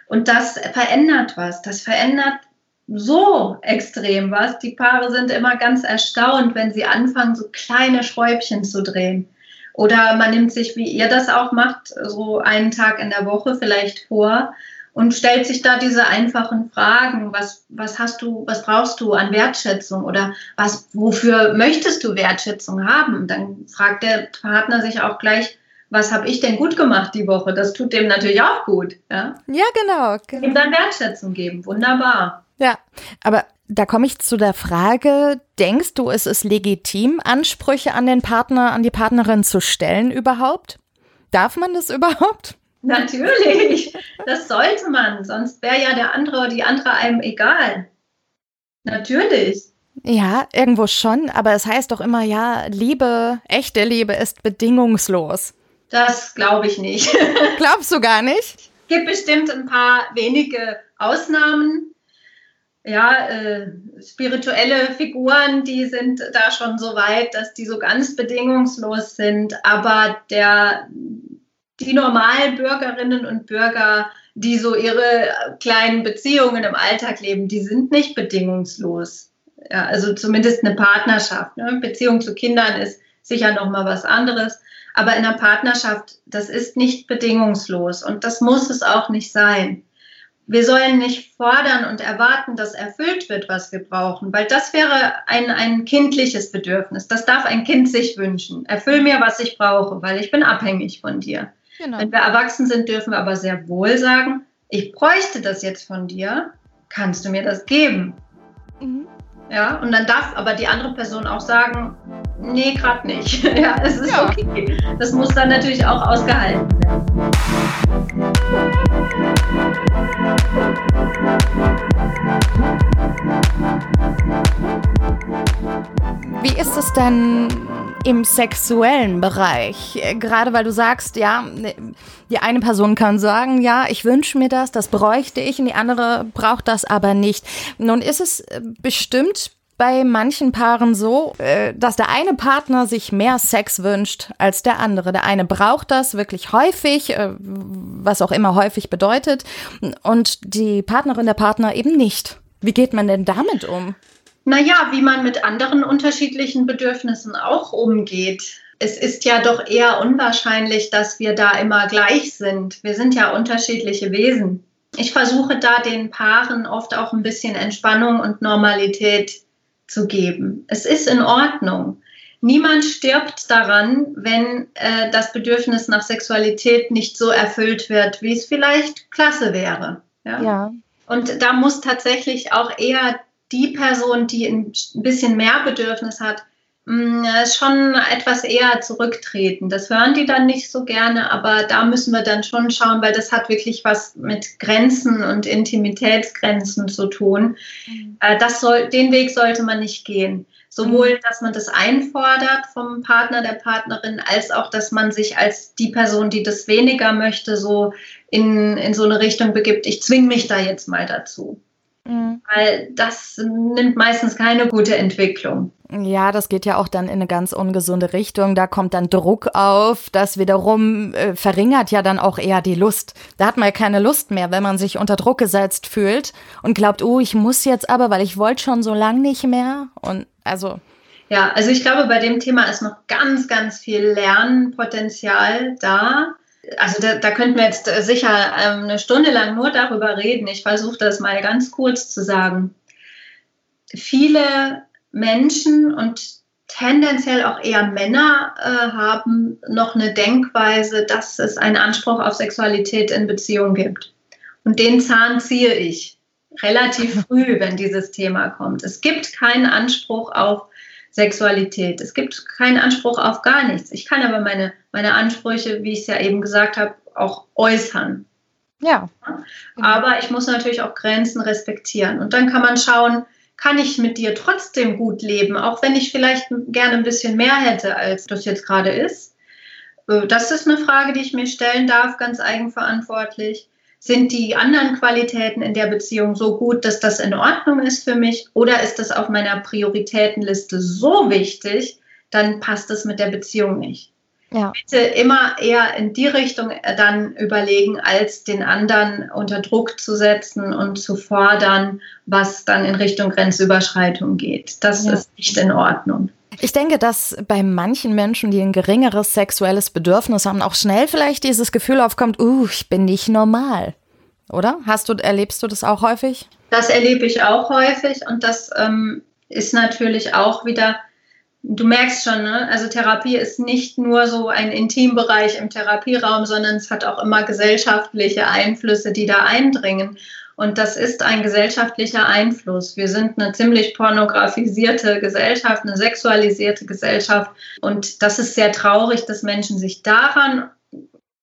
Und das verändert was. Das verändert so extrem was. Die Paare sind immer ganz erstaunt, wenn sie anfangen, so kleine Schräubchen zu drehen. Oder man nimmt sich, wie ihr das auch macht, so einen Tag in der Woche vielleicht vor und stellt sich da diese einfachen Fragen. Was, was hast du, was brauchst du an Wertschätzung oder was, wofür möchtest du Wertschätzung haben? Dann fragt der Partner sich auch gleich, was habe ich denn gut gemacht die Woche? Das tut dem natürlich auch gut. Ja, ja genau. genau. Ihm dann Wertschätzung geben. Wunderbar. Ja, aber da komme ich zu der Frage, denkst du, es ist legitim, Ansprüche an den Partner, an die Partnerin zu stellen überhaupt? Darf man das überhaupt? Natürlich, das sollte man, sonst wäre ja der andere oder die andere einem egal. Natürlich. Ja, irgendwo schon, aber es heißt doch immer, ja, Liebe, echte Liebe ist bedingungslos. Das glaube ich nicht. Glaubst du gar nicht? Es gibt bestimmt ein paar wenige Ausnahmen. Ja, äh, spirituelle Figuren, die sind da schon so weit, dass die so ganz bedingungslos sind. Aber der, die normalen Bürgerinnen und Bürger, die so ihre kleinen Beziehungen im Alltag leben, die sind nicht bedingungslos. Ja, also zumindest eine Partnerschaft. Ne? Beziehung zu Kindern ist sicher noch mal was anderes. Aber in einer Partnerschaft, das ist nicht bedingungslos und das muss es auch nicht sein. Wir sollen nicht fordern und erwarten, dass erfüllt wird, was wir brauchen, weil das wäre ein, ein kindliches Bedürfnis. Das darf ein Kind sich wünschen. Erfüll mir, was ich brauche, weil ich bin abhängig von dir. Genau. Wenn wir erwachsen sind, dürfen wir aber sehr wohl sagen, ich bräuchte das jetzt von dir. Kannst du mir das geben? Mhm. Ja, und dann darf aber die andere Person auch sagen, nee, gerade nicht. ja, es ist ja. okay. Das muss dann natürlich auch ausgehalten werden. Wie ist es denn im sexuellen Bereich? Gerade weil du sagst, ja, die eine Person kann sagen, ja, ich wünsche mir das, das bräuchte ich, und die andere braucht das aber nicht. Nun ist es äh, bestimmt bei manchen Paaren so, äh, dass der eine Partner sich mehr Sex wünscht als der andere. Der eine braucht das wirklich häufig, äh, was auch immer häufig bedeutet, und die Partnerin, der Partner eben nicht. Wie geht man denn damit um? Naja, wie man mit anderen unterschiedlichen Bedürfnissen auch umgeht. Es ist ja doch eher unwahrscheinlich, dass wir da immer gleich sind. Wir sind ja unterschiedliche Wesen. Ich versuche da den Paaren oft auch ein bisschen Entspannung und Normalität zu geben. Es ist in Ordnung. Niemand stirbt daran, wenn äh, das Bedürfnis nach Sexualität nicht so erfüllt wird, wie es vielleicht klasse wäre. Ja? ja. Und da muss tatsächlich auch eher die Person, die ein bisschen mehr Bedürfnis hat, Mm, schon etwas eher zurücktreten. Das hören die dann nicht so gerne, aber da müssen wir dann schon schauen, weil das hat wirklich was mit Grenzen und Intimitätsgrenzen zu tun. Mhm. Äh, das soll, den Weg sollte man nicht gehen. Sowohl, mhm. dass man das einfordert vom Partner, der Partnerin, als auch, dass man sich als die Person, die das weniger möchte, so in, in so eine Richtung begibt, ich zwinge mich da jetzt mal dazu. Mhm. Weil das nimmt meistens keine gute Entwicklung. Ja, das geht ja auch dann in eine ganz ungesunde Richtung. Da kommt dann Druck auf. Das wiederum äh, verringert ja dann auch eher die Lust. Da hat man ja keine Lust mehr, wenn man sich unter Druck gesetzt fühlt und glaubt, oh, ich muss jetzt aber, weil ich wollte schon so lange nicht mehr. Und also. Ja, also ich glaube, bei dem Thema ist noch ganz, ganz viel Lernpotenzial da also da, da könnten wir jetzt sicher ähm, eine Stunde lang nur darüber reden. Ich versuche das mal ganz kurz zu sagen. Viele Menschen und tendenziell auch eher Männer äh, haben noch eine Denkweise, dass es einen Anspruch auf Sexualität in Beziehung gibt. Und den Zahn ziehe ich relativ früh, wenn dieses Thema kommt. Es gibt keinen Anspruch auf Sexualität. Es gibt keinen Anspruch auf gar nichts. Ich kann aber meine, meine Ansprüche, wie ich es ja eben gesagt habe, auch äußern. Ja. Aber ich muss natürlich auch Grenzen respektieren. Und dann kann man schauen, kann ich mit dir trotzdem gut leben, auch wenn ich vielleicht gerne ein bisschen mehr hätte, als das jetzt gerade ist. Äh, das ist eine Frage, die ich mir stellen darf, ganz eigenverantwortlich. Sind die anderen Qualitäten in der Beziehung so gut, dass das in Ordnung ist für mich? Oder ist das auf meiner Prioritätenliste so wichtig, dann passt es mit der Beziehung nicht? Ja. Bitte immer eher in die Richtung äh, dann überlegen, als den anderen unter Druck zu setzen und zu fordern, was dann in Richtung Grenzüberschreitung geht. Das ja. ist nicht in Ordnung. Ich denke, dass bei manchen Menschen, die ein geringeres sexuelles Bedürfnis haben, auch schnell vielleicht dieses Gefühl aufkommt, uh, ich bin nicht normal. Oder? Hast du, erlebst du das auch häufig? Das erlebe ich auch häufig und das ähm, ist natürlich auch wieder, du merkst schon, ne? also Therapie ist nicht nur so ein Intimbereich im Therapieraum, sondern es hat auch immer gesellschaftliche Einflüsse, die da eindringen. Und das ist ein gesellschaftlicher Einfluss. Wir sind eine ziemlich pornografisierte Gesellschaft, eine sexualisierte Gesellschaft. Und das ist sehr traurig, dass Menschen sich daran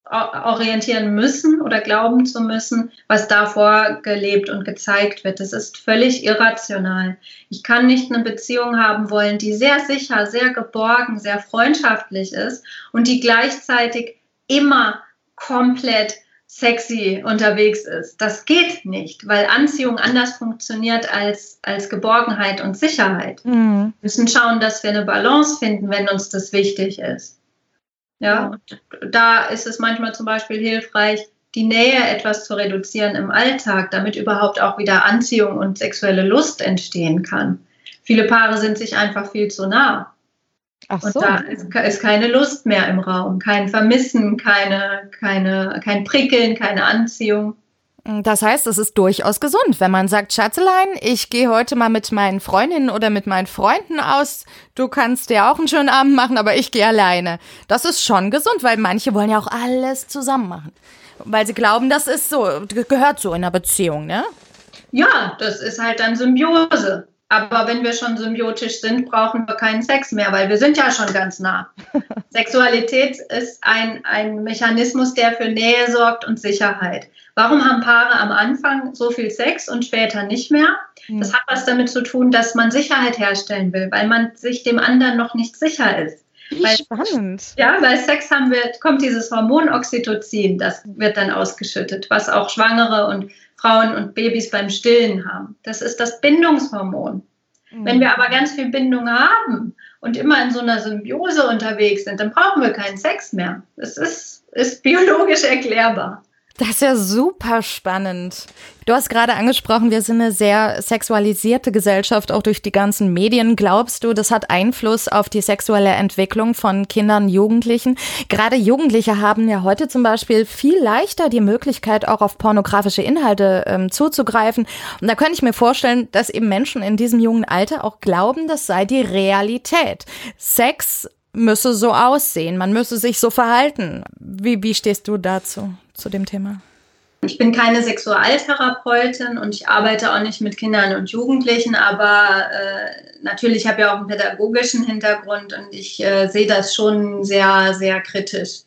orientieren müssen oder glauben zu müssen, was davor gelebt und gezeigt wird. Das ist völlig irrational. Ich kann nicht eine Beziehung haben wollen, die sehr sicher, sehr geborgen, sehr freundschaftlich ist und die gleichzeitig immer komplett sexy unterwegs ist. Das geht nicht, weil Anziehung anders funktioniert als, als Geborgenheit und Sicherheit. Mhm. Wir müssen schauen, dass wir eine Balance finden, wenn uns das wichtig ist. Ja, da ist es manchmal zum Beispiel hilfreich, die Nähe etwas zu reduzieren im Alltag, damit überhaupt auch wieder Anziehung und sexuelle Lust entstehen kann. Viele Paare sind sich einfach viel zu nah. Ach so. Und da ist, ist, keine Lust mehr im Raum, kein Vermissen, keine, keine, kein Prickeln, keine Anziehung. Das heißt, es ist durchaus gesund, wenn man sagt, Schatzelein, ich gehe heute mal mit meinen Freundinnen oder mit meinen Freunden aus. Du kannst dir auch einen schönen Abend machen, aber ich gehe alleine. Das ist schon gesund, weil manche wollen ja auch alles zusammen machen. Weil sie glauben, das ist so, gehört so in einer Beziehung, ne? Ja, das ist halt dann Symbiose. Aber wenn wir schon symbiotisch sind, brauchen wir keinen Sex mehr, weil wir sind ja schon ganz nah. Sexualität ist ein, ein Mechanismus, der für Nähe sorgt und Sicherheit. Warum haben Paare am Anfang so viel Sex und später nicht mehr? Hm. Das hat was damit zu tun, dass man Sicherheit herstellen will, weil man sich dem anderen noch nicht sicher ist. Wie weil, spannend. Ja, weil Sex haben wir, kommt dieses Hormon Oxytocin, das wird dann ausgeschüttet, was auch Schwangere und Frauen und Babys beim Stillen haben. Das ist das Bindungshormon. Mhm. Wenn wir aber ganz viel Bindung haben und immer in so einer Symbiose unterwegs sind, dann brauchen wir keinen Sex mehr. Das ist, ist biologisch erklärbar. Das ist ja super spannend. Du hast gerade angesprochen, wir sind eine sehr sexualisierte Gesellschaft, auch durch die ganzen Medien. Glaubst du, das hat Einfluss auf die sexuelle Entwicklung von Kindern, Jugendlichen? Gerade Jugendliche haben ja heute zum Beispiel viel leichter die Möglichkeit, auch auf pornografische Inhalte ähm, zuzugreifen. Und da könnte ich mir vorstellen, dass eben Menschen in diesem jungen Alter auch glauben, das sei die Realität. Sex müsse so aussehen, man müsse sich so verhalten. Wie, wie stehst du dazu, zu dem Thema? Ich bin keine Sexualtherapeutin und ich arbeite auch nicht mit Kindern und Jugendlichen, aber äh, natürlich habe ich auch einen pädagogischen Hintergrund und ich äh, sehe das schon sehr, sehr kritisch.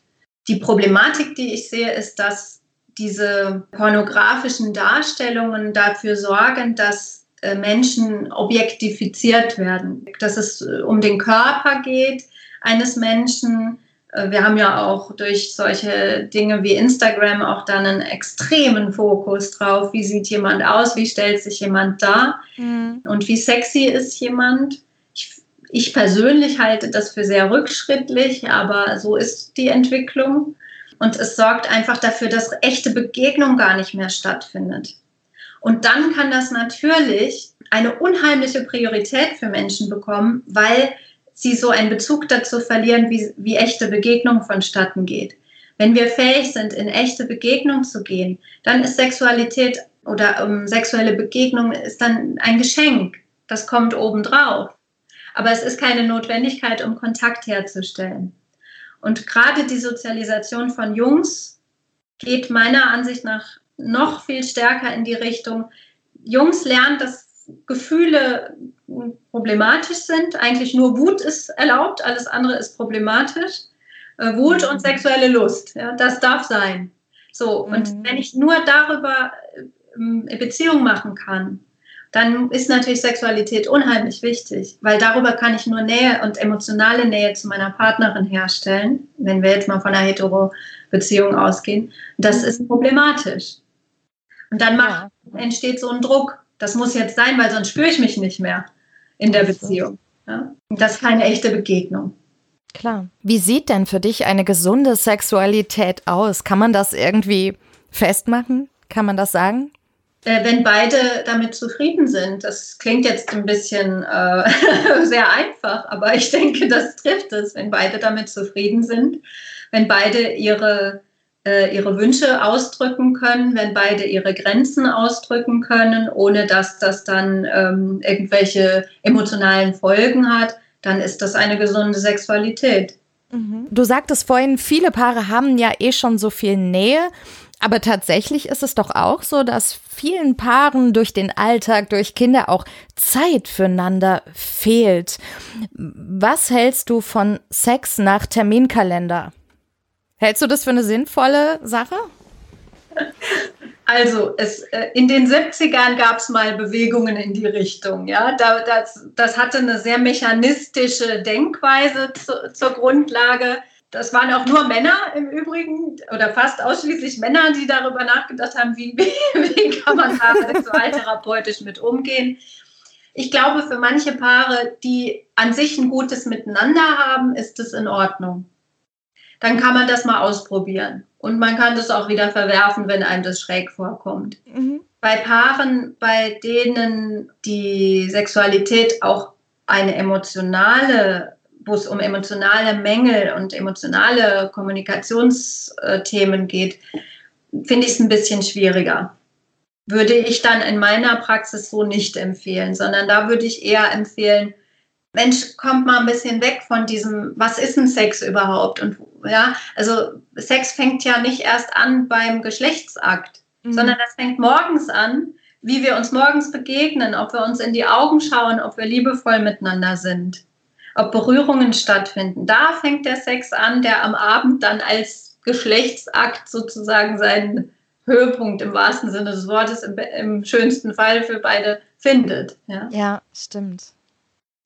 Die Problematik, die ich sehe, ist, dass diese pornografischen Darstellungen dafür sorgen, dass äh, Menschen objektifiziert werden, dass es äh, um den Körper geht, eines Menschen. Äh, wir haben ja auch durch solche Dinge wie Instagram auch dann einen extremen Fokus drauf. Wie sieht jemand aus? Wie stellt sich jemand dar? Mhm. Und wie sexy ist jemand? Ich, ich persönlich halte das für sehr rückschrittlich, aber so ist die Entwicklung. Und es sorgt einfach dafür, dass echte Begegnung gar nicht mehr stattfindet. Und dann kann das natürlich eine unheimliche Priorität für Menschen bekommen, weil sie so einen Bezug dazu verlieren, wie, wie echte Begegnung vonstatten geht. Wenn wir fähig sind, in echte Begegnung zu gehen, dann ist Sexualität oder um, sexuelle Begegnung ist dann ein Geschenk. Das kommt obendrauf. Aber es ist keine Notwendigkeit, um Kontakt herzustellen. Und gerade die Sozialisation von Jungs geht meiner Ansicht nach noch viel stärker in die Richtung, Jungs lernen, dass Gefühle problematisch sind. Eigentlich nur Wut ist erlaubt, alles andere ist problematisch. Äh, Wut und sexuelle Lust, ja, das darf sein. So, und mhm. wenn ich nur darüber äh, Beziehung machen kann, dann ist natürlich Sexualität unheimlich wichtig, weil darüber kann ich nur Nähe und emotionale Nähe zu meiner Partnerin herstellen, wenn wir jetzt mal von einer Hetero-Beziehung ausgehen. Das ist problematisch. Und dann macht, entsteht so ein Druck. Das muss jetzt sein, weil sonst spüre ich mich nicht mehr in der Beziehung. Ja? Das ist keine echte Begegnung. Klar. Wie sieht denn für dich eine gesunde Sexualität aus? Kann man das irgendwie festmachen? Kann man das sagen? Äh, wenn beide damit zufrieden sind. Das klingt jetzt ein bisschen äh, sehr einfach, aber ich denke, das trifft es, wenn beide damit zufrieden sind, wenn beide ihre äh, ihre Wünsche ausdrücken können, wenn beide ihre Grenzen ausdrücken können, ohne dass das dann ähm, irgendwelche emotionalen Folgen hat, dann ist das eine gesunde Sexualität. Mhm. Du sagtest vorhin, viele Paare haben ja eh schon so viel Nähe. Aber tatsächlich ist es doch auch so, dass vielen Paaren durch den Alltag, durch Kinder auch Zeit füreinander fehlt. Was hältst du von Sex nach Terminkalender? Hältst du das für eine sinnvolle Sache? Also es, äh, in den 70ern gab es mal Bewegungen in die Richtung. Ja? Da, das, das hatte eine sehr mechanistische Denkweise zu, zur Grundlage. Das waren auch nur Männer im Übrigen oder fast ausschließlich Männer, die darüber nachgedacht haben, wie, wie, wie kann man da sexualtherapeutisch mit umgehen. Ich glaube, für manche Paare, die an sich ein gutes Miteinander haben, ist es in Ordnung. Dann kann man das mal ausprobieren. Und man kann das auch wieder verwerfen, wenn einem das schräg vorkommt. Mhm. Bei Paaren, bei denen die Sexualität auch eine emotionale, wo es um emotionale Mängel und emotionale Kommunikationsthemen geht, finde ich es ein bisschen schwieriger. Würde ich dann in meiner Praxis so nicht empfehlen, sondern da würde ich eher empfehlen, Mensch, kommt mal ein bisschen weg von diesem, was ist ein Sex überhaupt? Und ja, also Sex fängt ja nicht erst an beim Geschlechtsakt, mhm. sondern das fängt morgens an, wie wir uns morgens begegnen, ob wir uns in die Augen schauen, ob wir liebevoll miteinander sind, ob Berührungen stattfinden. Da fängt der Sex an, der am Abend dann als Geschlechtsakt sozusagen seinen Höhepunkt im wahrsten Sinne des Wortes im, im schönsten Fall für beide findet. Ja, ja stimmt.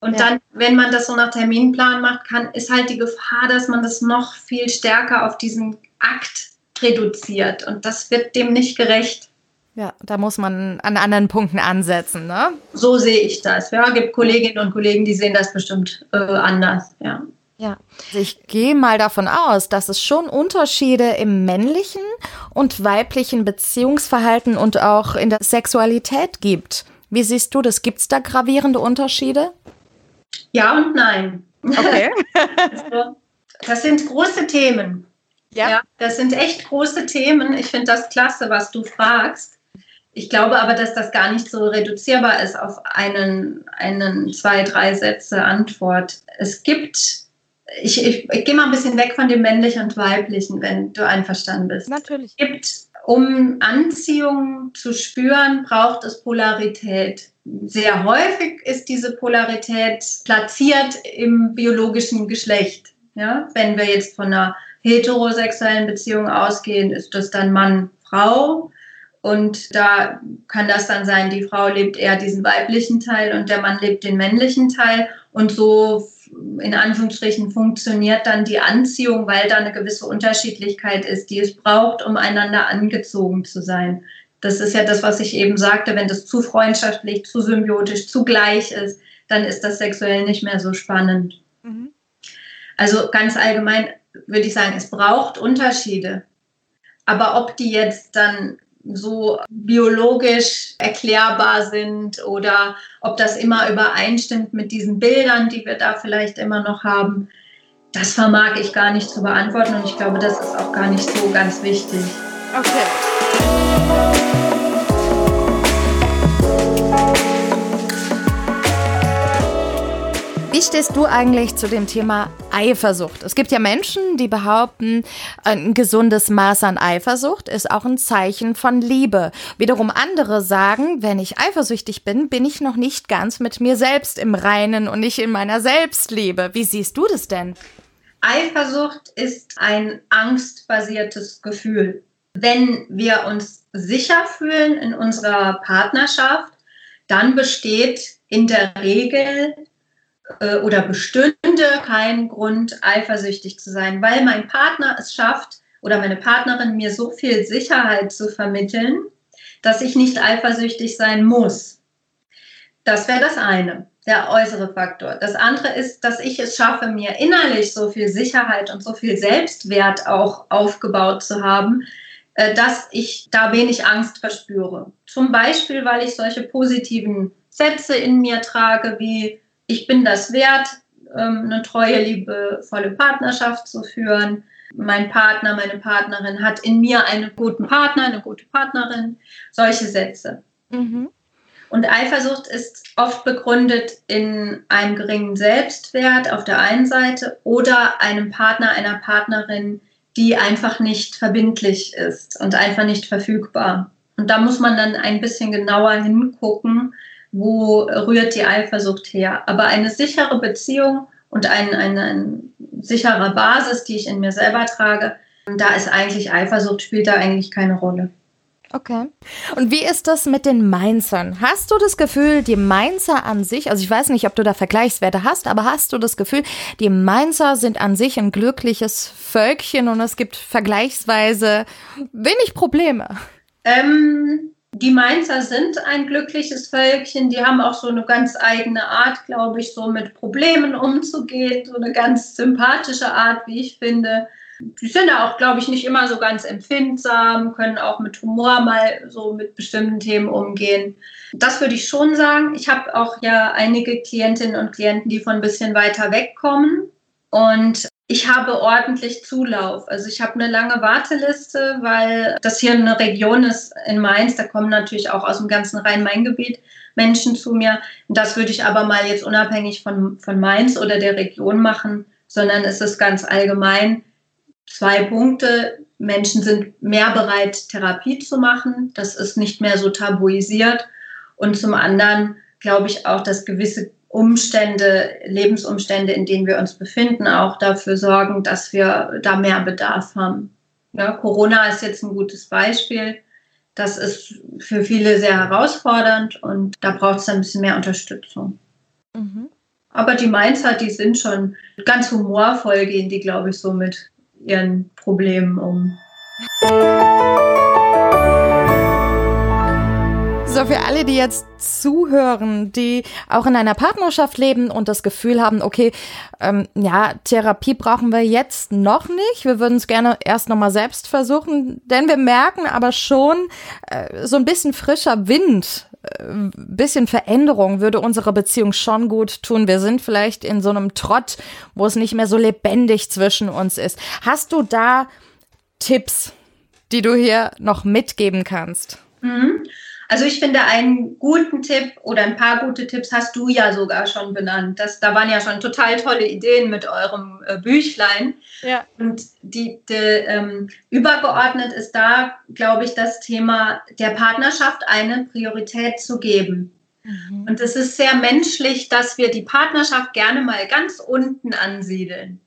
Und ja. dann, wenn man das so nach Terminplan macht, kann, ist halt die Gefahr, dass man das noch viel stärker auf diesen Akt reduziert. Und das wird dem nicht gerecht. Ja, da muss man an anderen Punkten ansetzen, ne? So sehe ich das. Ja, gibt Kolleginnen und Kollegen, die sehen das bestimmt äh, anders, ja. Ja, also ich gehe mal davon aus, dass es schon Unterschiede im männlichen und weiblichen Beziehungsverhalten und auch in der Sexualität gibt. Wie siehst du das? Gibt es da gravierende Unterschiede? Ja und nein. Okay. also, das sind große Themen. Ja. ja. Das sind echt große Themen. Ich finde das klasse, was du fragst. Ich glaube aber, dass das gar nicht so reduzierbar ist auf einen, einen zwei, drei Sätze Antwort. Es gibt, ich, ich, ich gehe mal ein bisschen weg von dem männlichen und weiblichen, wenn du einverstanden bist. Natürlich. Es gibt, um Anziehung zu spüren, braucht es Polarität. Sehr häufig ist diese Polarität platziert im biologischen Geschlecht. Ja? Wenn wir jetzt von einer heterosexuellen Beziehung ausgehen, ist das dann Mann, Frau. Und da kann das dann sein, die Frau lebt eher diesen weiblichen Teil und der Mann lebt den männlichen Teil. Und so in Anführungsstrichen funktioniert dann die Anziehung, weil da eine gewisse Unterschiedlichkeit ist, die es braucht, um einander angezogen zu sein. Das ist ja das, was ich eben sagte, wenn das zu freundschaftlich, zu symbiotisch, zu gleich ist, dann ist das sexuell nicht mehr so spannend. Mhm. Also ganz allgemein würde ich sagen, es braucht Unterschiede. Aber ob die jetzt dann so biologisch erklärbar sind oder ob das immer übereinstimmt mit diesen Bildern, die wir da vielleicht immer noch haben, das vermag ich gar nicht zu beantworten und ich glaube, das ist auch gar nicht so ganz wichtig. Okay. Stehst du eigentlich zu dem Thema Eifersucht? Es gibt ja Menschen, die behaupten, ein gesundes Maß an Eifersucht ist auch ein Zeichen von Liebe. Wiederum andere sagen, wenn ich eifersüchtig bin, bin ich noch nicht ganz mit mir selbst im Reinen und nicht in meiner Selbstliebe. Wie siehst du das denn? Eifersucht ist ein angstbasiertes Gefühl. Wenn wir uns sicher fühlen in unserer Partnerschaft, dann besteht in der Regel äh, oder bestünde kein Grund, eifersüchtig zu sein, weil mein Partner es schafft oder meine Partnerin mir so viel Sicherheit zu vermitteln, dass ich nicht eifersüchtig sein muss. Das wäre das eine, der äußere Faktor. Das andere ist, dass ich es schaffe, mir innerlich so viel Sicherheit und so viel Selbstwert auch aufgebaut zu haben, äh, dass ich da wenig Angst verspüre. Zum Beispiel, weil ich solche positiven Sätze in mir trage, wie ich bin das wert, ähm, eine treue, liebevolle Partnerschaft zu führen. Mein Partner, meine Partnerin hat in mir einen guten Partner, eine gute Partnerin. Solche Sätze. Mhm. Und Eifersucht ist oft begründet in einem geringen Selbstwert auf der einen Seite oder einem Partner, einer Partnerin, die einfach nicht verbindlich ist und einfach nicht verfügbar. Und da muss man dann ein bisschen genauer hingucken, wo rührt die Eifersucht her. Aber eine sichere Beziehung und ein, eine, eine sichere Basis, die ich in mir selber trage, da ist eigentlich Eifersucht spielt da eigentlich keine Rolle. Okay. Und wie ist das mit den Mainzern? Hast du das Gefühl, die Mainzer an sich, also ich weiß nicht, ob du da Vergleichswerte hast, aber hast du das Gefühl, die Mainzer sind an sich ein glückliches Völkchen und es gibt vergleichsweise wenig Probleme? Ähm, die Mainzer sind ein glückliches Völkchen. Die haben auch so eine ganz eigene Art, glaube ich, so mit Problemen umzugehen. So eine ganz sympathische Art, wie ich finde. Die sind ja auch, glaube ich, nicht immer so ganz empfindsam, können auch mit Humor mal so mit bestimmten Themen umgehen. Das würde ich schon sagen. Ich habe auch ja einige Klientinnen und Klienten, die von ein bisschen weiter wegkommen. Und ich habe ordentlich Zulauf. Also ich habe eine lange Warteliste, weil das hier eine Region ist in Mainz. Da kommen natürlich auch aus dem ganzen Rhein-Main-Gebiet Menschen zu mir. Das würde ich aber mal jetzt unabhängig von, von Mainz oder der Region machen, sondern es ist ganz allgemein. Zwei Punkte. Menschen sind mehr bereit, Therapie zu machen. Das ist nicht mehr so tabuisiert. Und zum anderen glaube ich auch, dass gewisse Umstände, Lebensumstände, in denen wir uns befinden, auch dafür sorgen, dass wir da mehr Bedarf haben. Ja, Corona ist jetzt ein gutes Beispiel. Das ist für viele sehr herausfordernd und da braucht es ein bisschen mehr Unterstützung. Mhm. Aber die Mainzer, die sind schon ganz humorvoll, gehen die, glaube ich, so mit ihren Problemen um. So, für alle, die jetzt zuhören, die auch in einer Partnerschaft leben und das Gefühl haben, okay, ähm, ja, Therapie brauchen wir jetzt noch nicht. Wir würden es gerne erst nochmal selbst versuchen, denn wir merken aber schon, äh, so ein bisschen frischer Wind, äh, bisschen Veränderung würde unsere Beziehung schon gut tun. Wir sind vielleicht in so einem Trott, wo es nicht mehr so lebendig zwischen uns ist. Hast du da Tipps, die du hier noch mitgeben kannst? Mhm. Also ich finde, einen guten Tipp oder ein paar gute Tipps hast du ja sogar schon benannt. Das, da waren ja schon total tolle Ideen mit eurem äh, Büchlein. Ja. Und die, die ähm, übergeordnet ist da, glaube ich, das Thema der Partnerschaft eine Priorität zu geben. Mhm. Und es ist sehr menschlich, dass wir die Partnerschaft gerne mal ganz unten ansiedeln.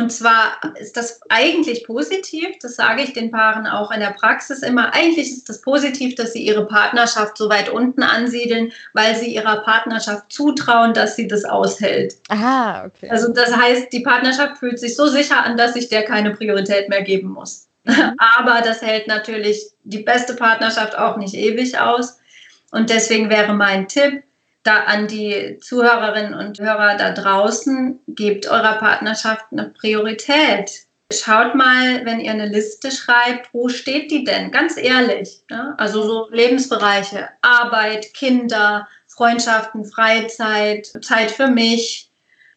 Und zwar ist das eigentlich positiv, das sage ich den Paaren auch in der Praxis immer. Eigentlich ist das positiv, dass sie ihre Partnerschaft so weit unten ansiedeln, weil sie ihrer Partnerschaft zutrauen, dass sie das aushält. Aha, okay. Also das heißt, die Partnerschaft fühlt sich so sicher an, dass ich der keine Priorität mehr geben muss. Mhm. Aber das hält natürlich die beste Partnerschaft auch nicht ewig aus. Und deswegen wäre mein Tipp, da an die Zuhörerinnen und Hörer da draußen, gebt eurer Partnerschaft eine Priorität. Schaut mal, wenn ihr eine Liste schreibt, wo steht die denn? Ganz ehrlich. Ne? Also so Lebensbereiche, Arbeit, Kinder, Freundschaften, Freizeit, Zeit für mich,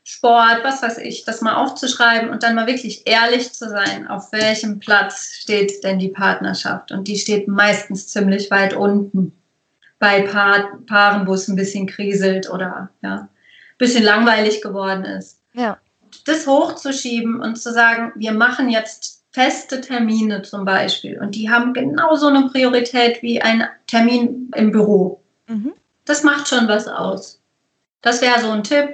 Sport, was weiß ich, das mal aufzuschreiben und dann mal wirklich ehrlich zu sein, auf welchem Platz steht denn die Partnerschaft. Und die steht meistens ziemlich weit unten bei Paar, Paaren, wo es ein bisschen kriselt oder ja, ein bisschen langweilig geworden ist. Ja. Das hochzuschieben und zu sagen, wir machen jetzt feste Termine zum Beispiel und die haben genauso eine Priorität wie ein Termin im Büro. Mhm. Das macht schon was aus. Das wäre so ein Tipp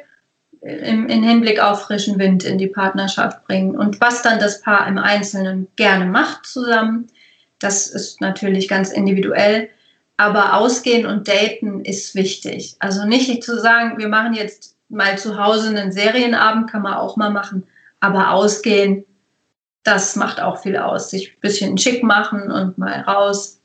im, im Hinblick auf frischen Wind in die Partnerschaft bringen. Und was dann das Paar im Einzelnen gerne macht zusammen, das ist natürlich ganz individuell. Aber ausgehen und daten ist wichtig. Also nicht zu sagen, wir machen jetzt mal zu Hause einen Serienabend, kann man auch mal machen. Aber ausgehen, das macht auch viel aus. Sich ein bisschen schick machen und mal raus.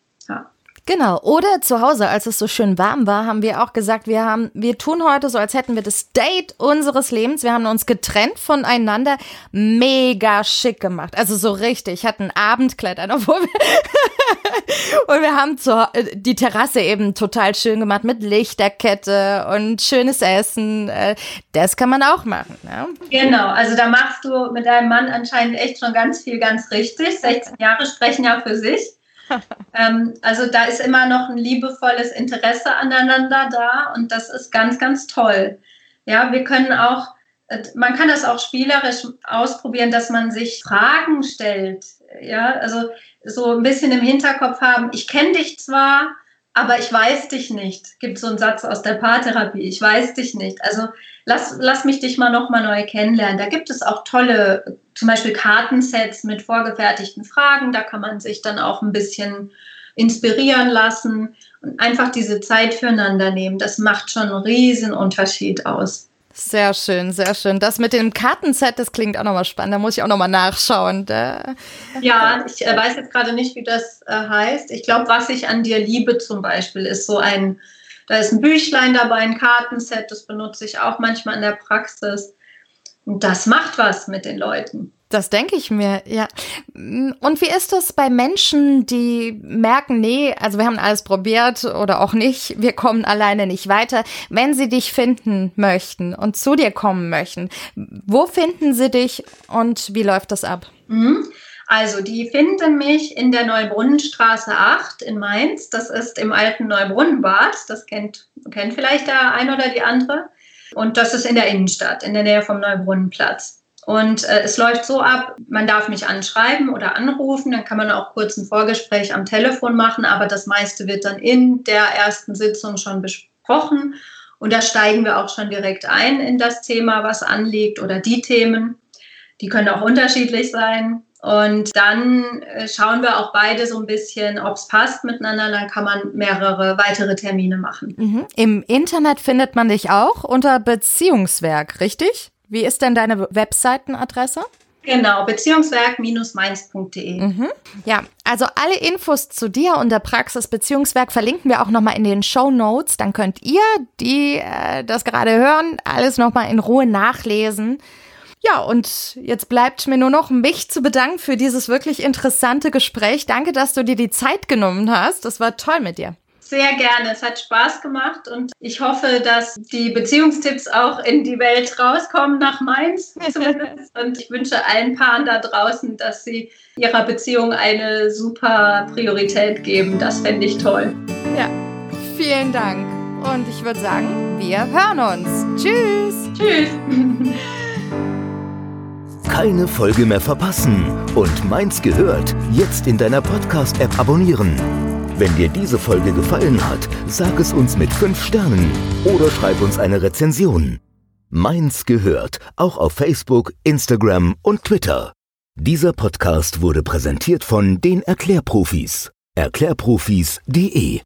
Genau. Oder zu Hause, als es so schön warm war, haben wir auch gesagt, wir haben, wir tun heute so, als hätten wir das Date unseres Lebens. Wir haben uns getrennt voneinander, mega schick gemacht. Also so richtig. Ich hatte Abendkleid an, obwohl wir und wir haben zu, die Terrasse eben total schön gemacht mit Lichterkette und schönes Essen. Äh, das kann man auch machen. Ne? Genau. Also da machst du mit deinem Mann anscheinend echt schon ganz viel ganz richtig. 16 Jahre sprechen ja für sich. ähm, also da ist immer noch ein liebevolles Interesse aneinander da und das ist ganz, ganz toll. Ja, wir können auch, äh, man kann das auch spielerisch ausprobieren, dass man sich Fragen stellt. Ja, also so ein bisschen im Hinterkopf haben, ich kenne dich zwar, aber ich weiß dich nicht. Gibt so einen Satz aus der Paartherapie, ich weiß dich nicht. Also lass, lass mich dich mal nochmal neu kennenlernen. Da gibt es auch tolle, zum Beispiel Kartensets mit vorgefertigten Fragen. Da kann man sich dann auch ein bisschen inspirieren lassen und einfach diese Zeit füreinander nehmen. Das macht schon einen riesen Unterschied aus. Sehr schön, sehr schön. Das mit dem Kartenset, das klingt auch nochmal spannend. Da muss ich auch nochmal nachschauen. Da ja, ich äh, weiß jetzt gerade nicht, wie das äh, heißt. Ich glaube, was ich an dir liebe zum Beispiel, ist so ein, da ist ein Büchlein dabei, ein Kartenset, das benutze ich auch manchmal in der Praxis. Und das macht was mit den Leuten. Das denke ich mir, ja. Und wie ist das bei Menschen, die merken, nee, also wir haben alles probiert oder auch nicht, wir kommen alleine nicht weiter. Wenn sie dich finden möchten und zu dir kommen möchten, wo finden sie dich und wie läuft das ab? Mhm. Also, die finden mich in der Neubrunnenstraße 8 in Mainz. Das ist im alten Neubrunnenbad. Das kennt, kennt vielleicht der ein oder die andere. Und das ist in der Innenstadt, in der Nähe vom Neubrunnenplatz. Und äh, es läuft so ab, man darf mich anschreiben oder anrufen, dann kann man auch kurz ein Vorgespräch am Telefon machen, aber das meiste wird dann in der ersten Sitzung schon besprochen. Und da steigen wir auch schon direkt ein in das Thema, was anliegt oder die Themen. Die können auch unterschiedlich sein. Und dann äh, schauen wir auch beide so ein bisschen, ob es passt miteinander. Dann kann man mehrere weitere Termine machen. Mhm. Im Internet findet man dich auch unter Beziehungswerk, richtig? Wie ist denn deine Webseitenadresse? Genau, beziehungswerk-mainz.de. Mhm. Ja, also alle Infos zu dir und der Praxis Beziehungswerk verlinken wir auch nochmal in den Show Notes. Dann könnt ihr, die äh, das gerade hören, alles nochmal in Ruhe nachlesen. Ja, und jetzt bleibt mir nur noch, mich zu bedanken für dieses wirklich interessante Gespräch. Danke, dass du dir die Zeit genommen hast. Das war toll mit dir. Sehr gerne. Es hat Spaß gemacht und ich hoffe, dass die Beziehungstipps auch in die Welt rauskommen, nach Mainz zumindest. Und ich wünsche allen Paaren da draußen, dass sie ihrer Beziehung eine super Priorität geben. Das fände ich toll. Ja, vielen Dank. Und ich würde sagen, wir hören uns. Tschüss. Tschüss. Keine Folge mehr verpassen und Mainz gehört jetzt in deiner Podcast-App abonnieren. Wenn dir diese Folge gefallen hat, sag es uns mit 5 Sternen oder schreib uns eine Rezension. Mainz gehört auch auf Facebook, Instagram und Twitter. Dieser Podcast wurde präsentiert von den Erklärprofis. Erklärprofis.de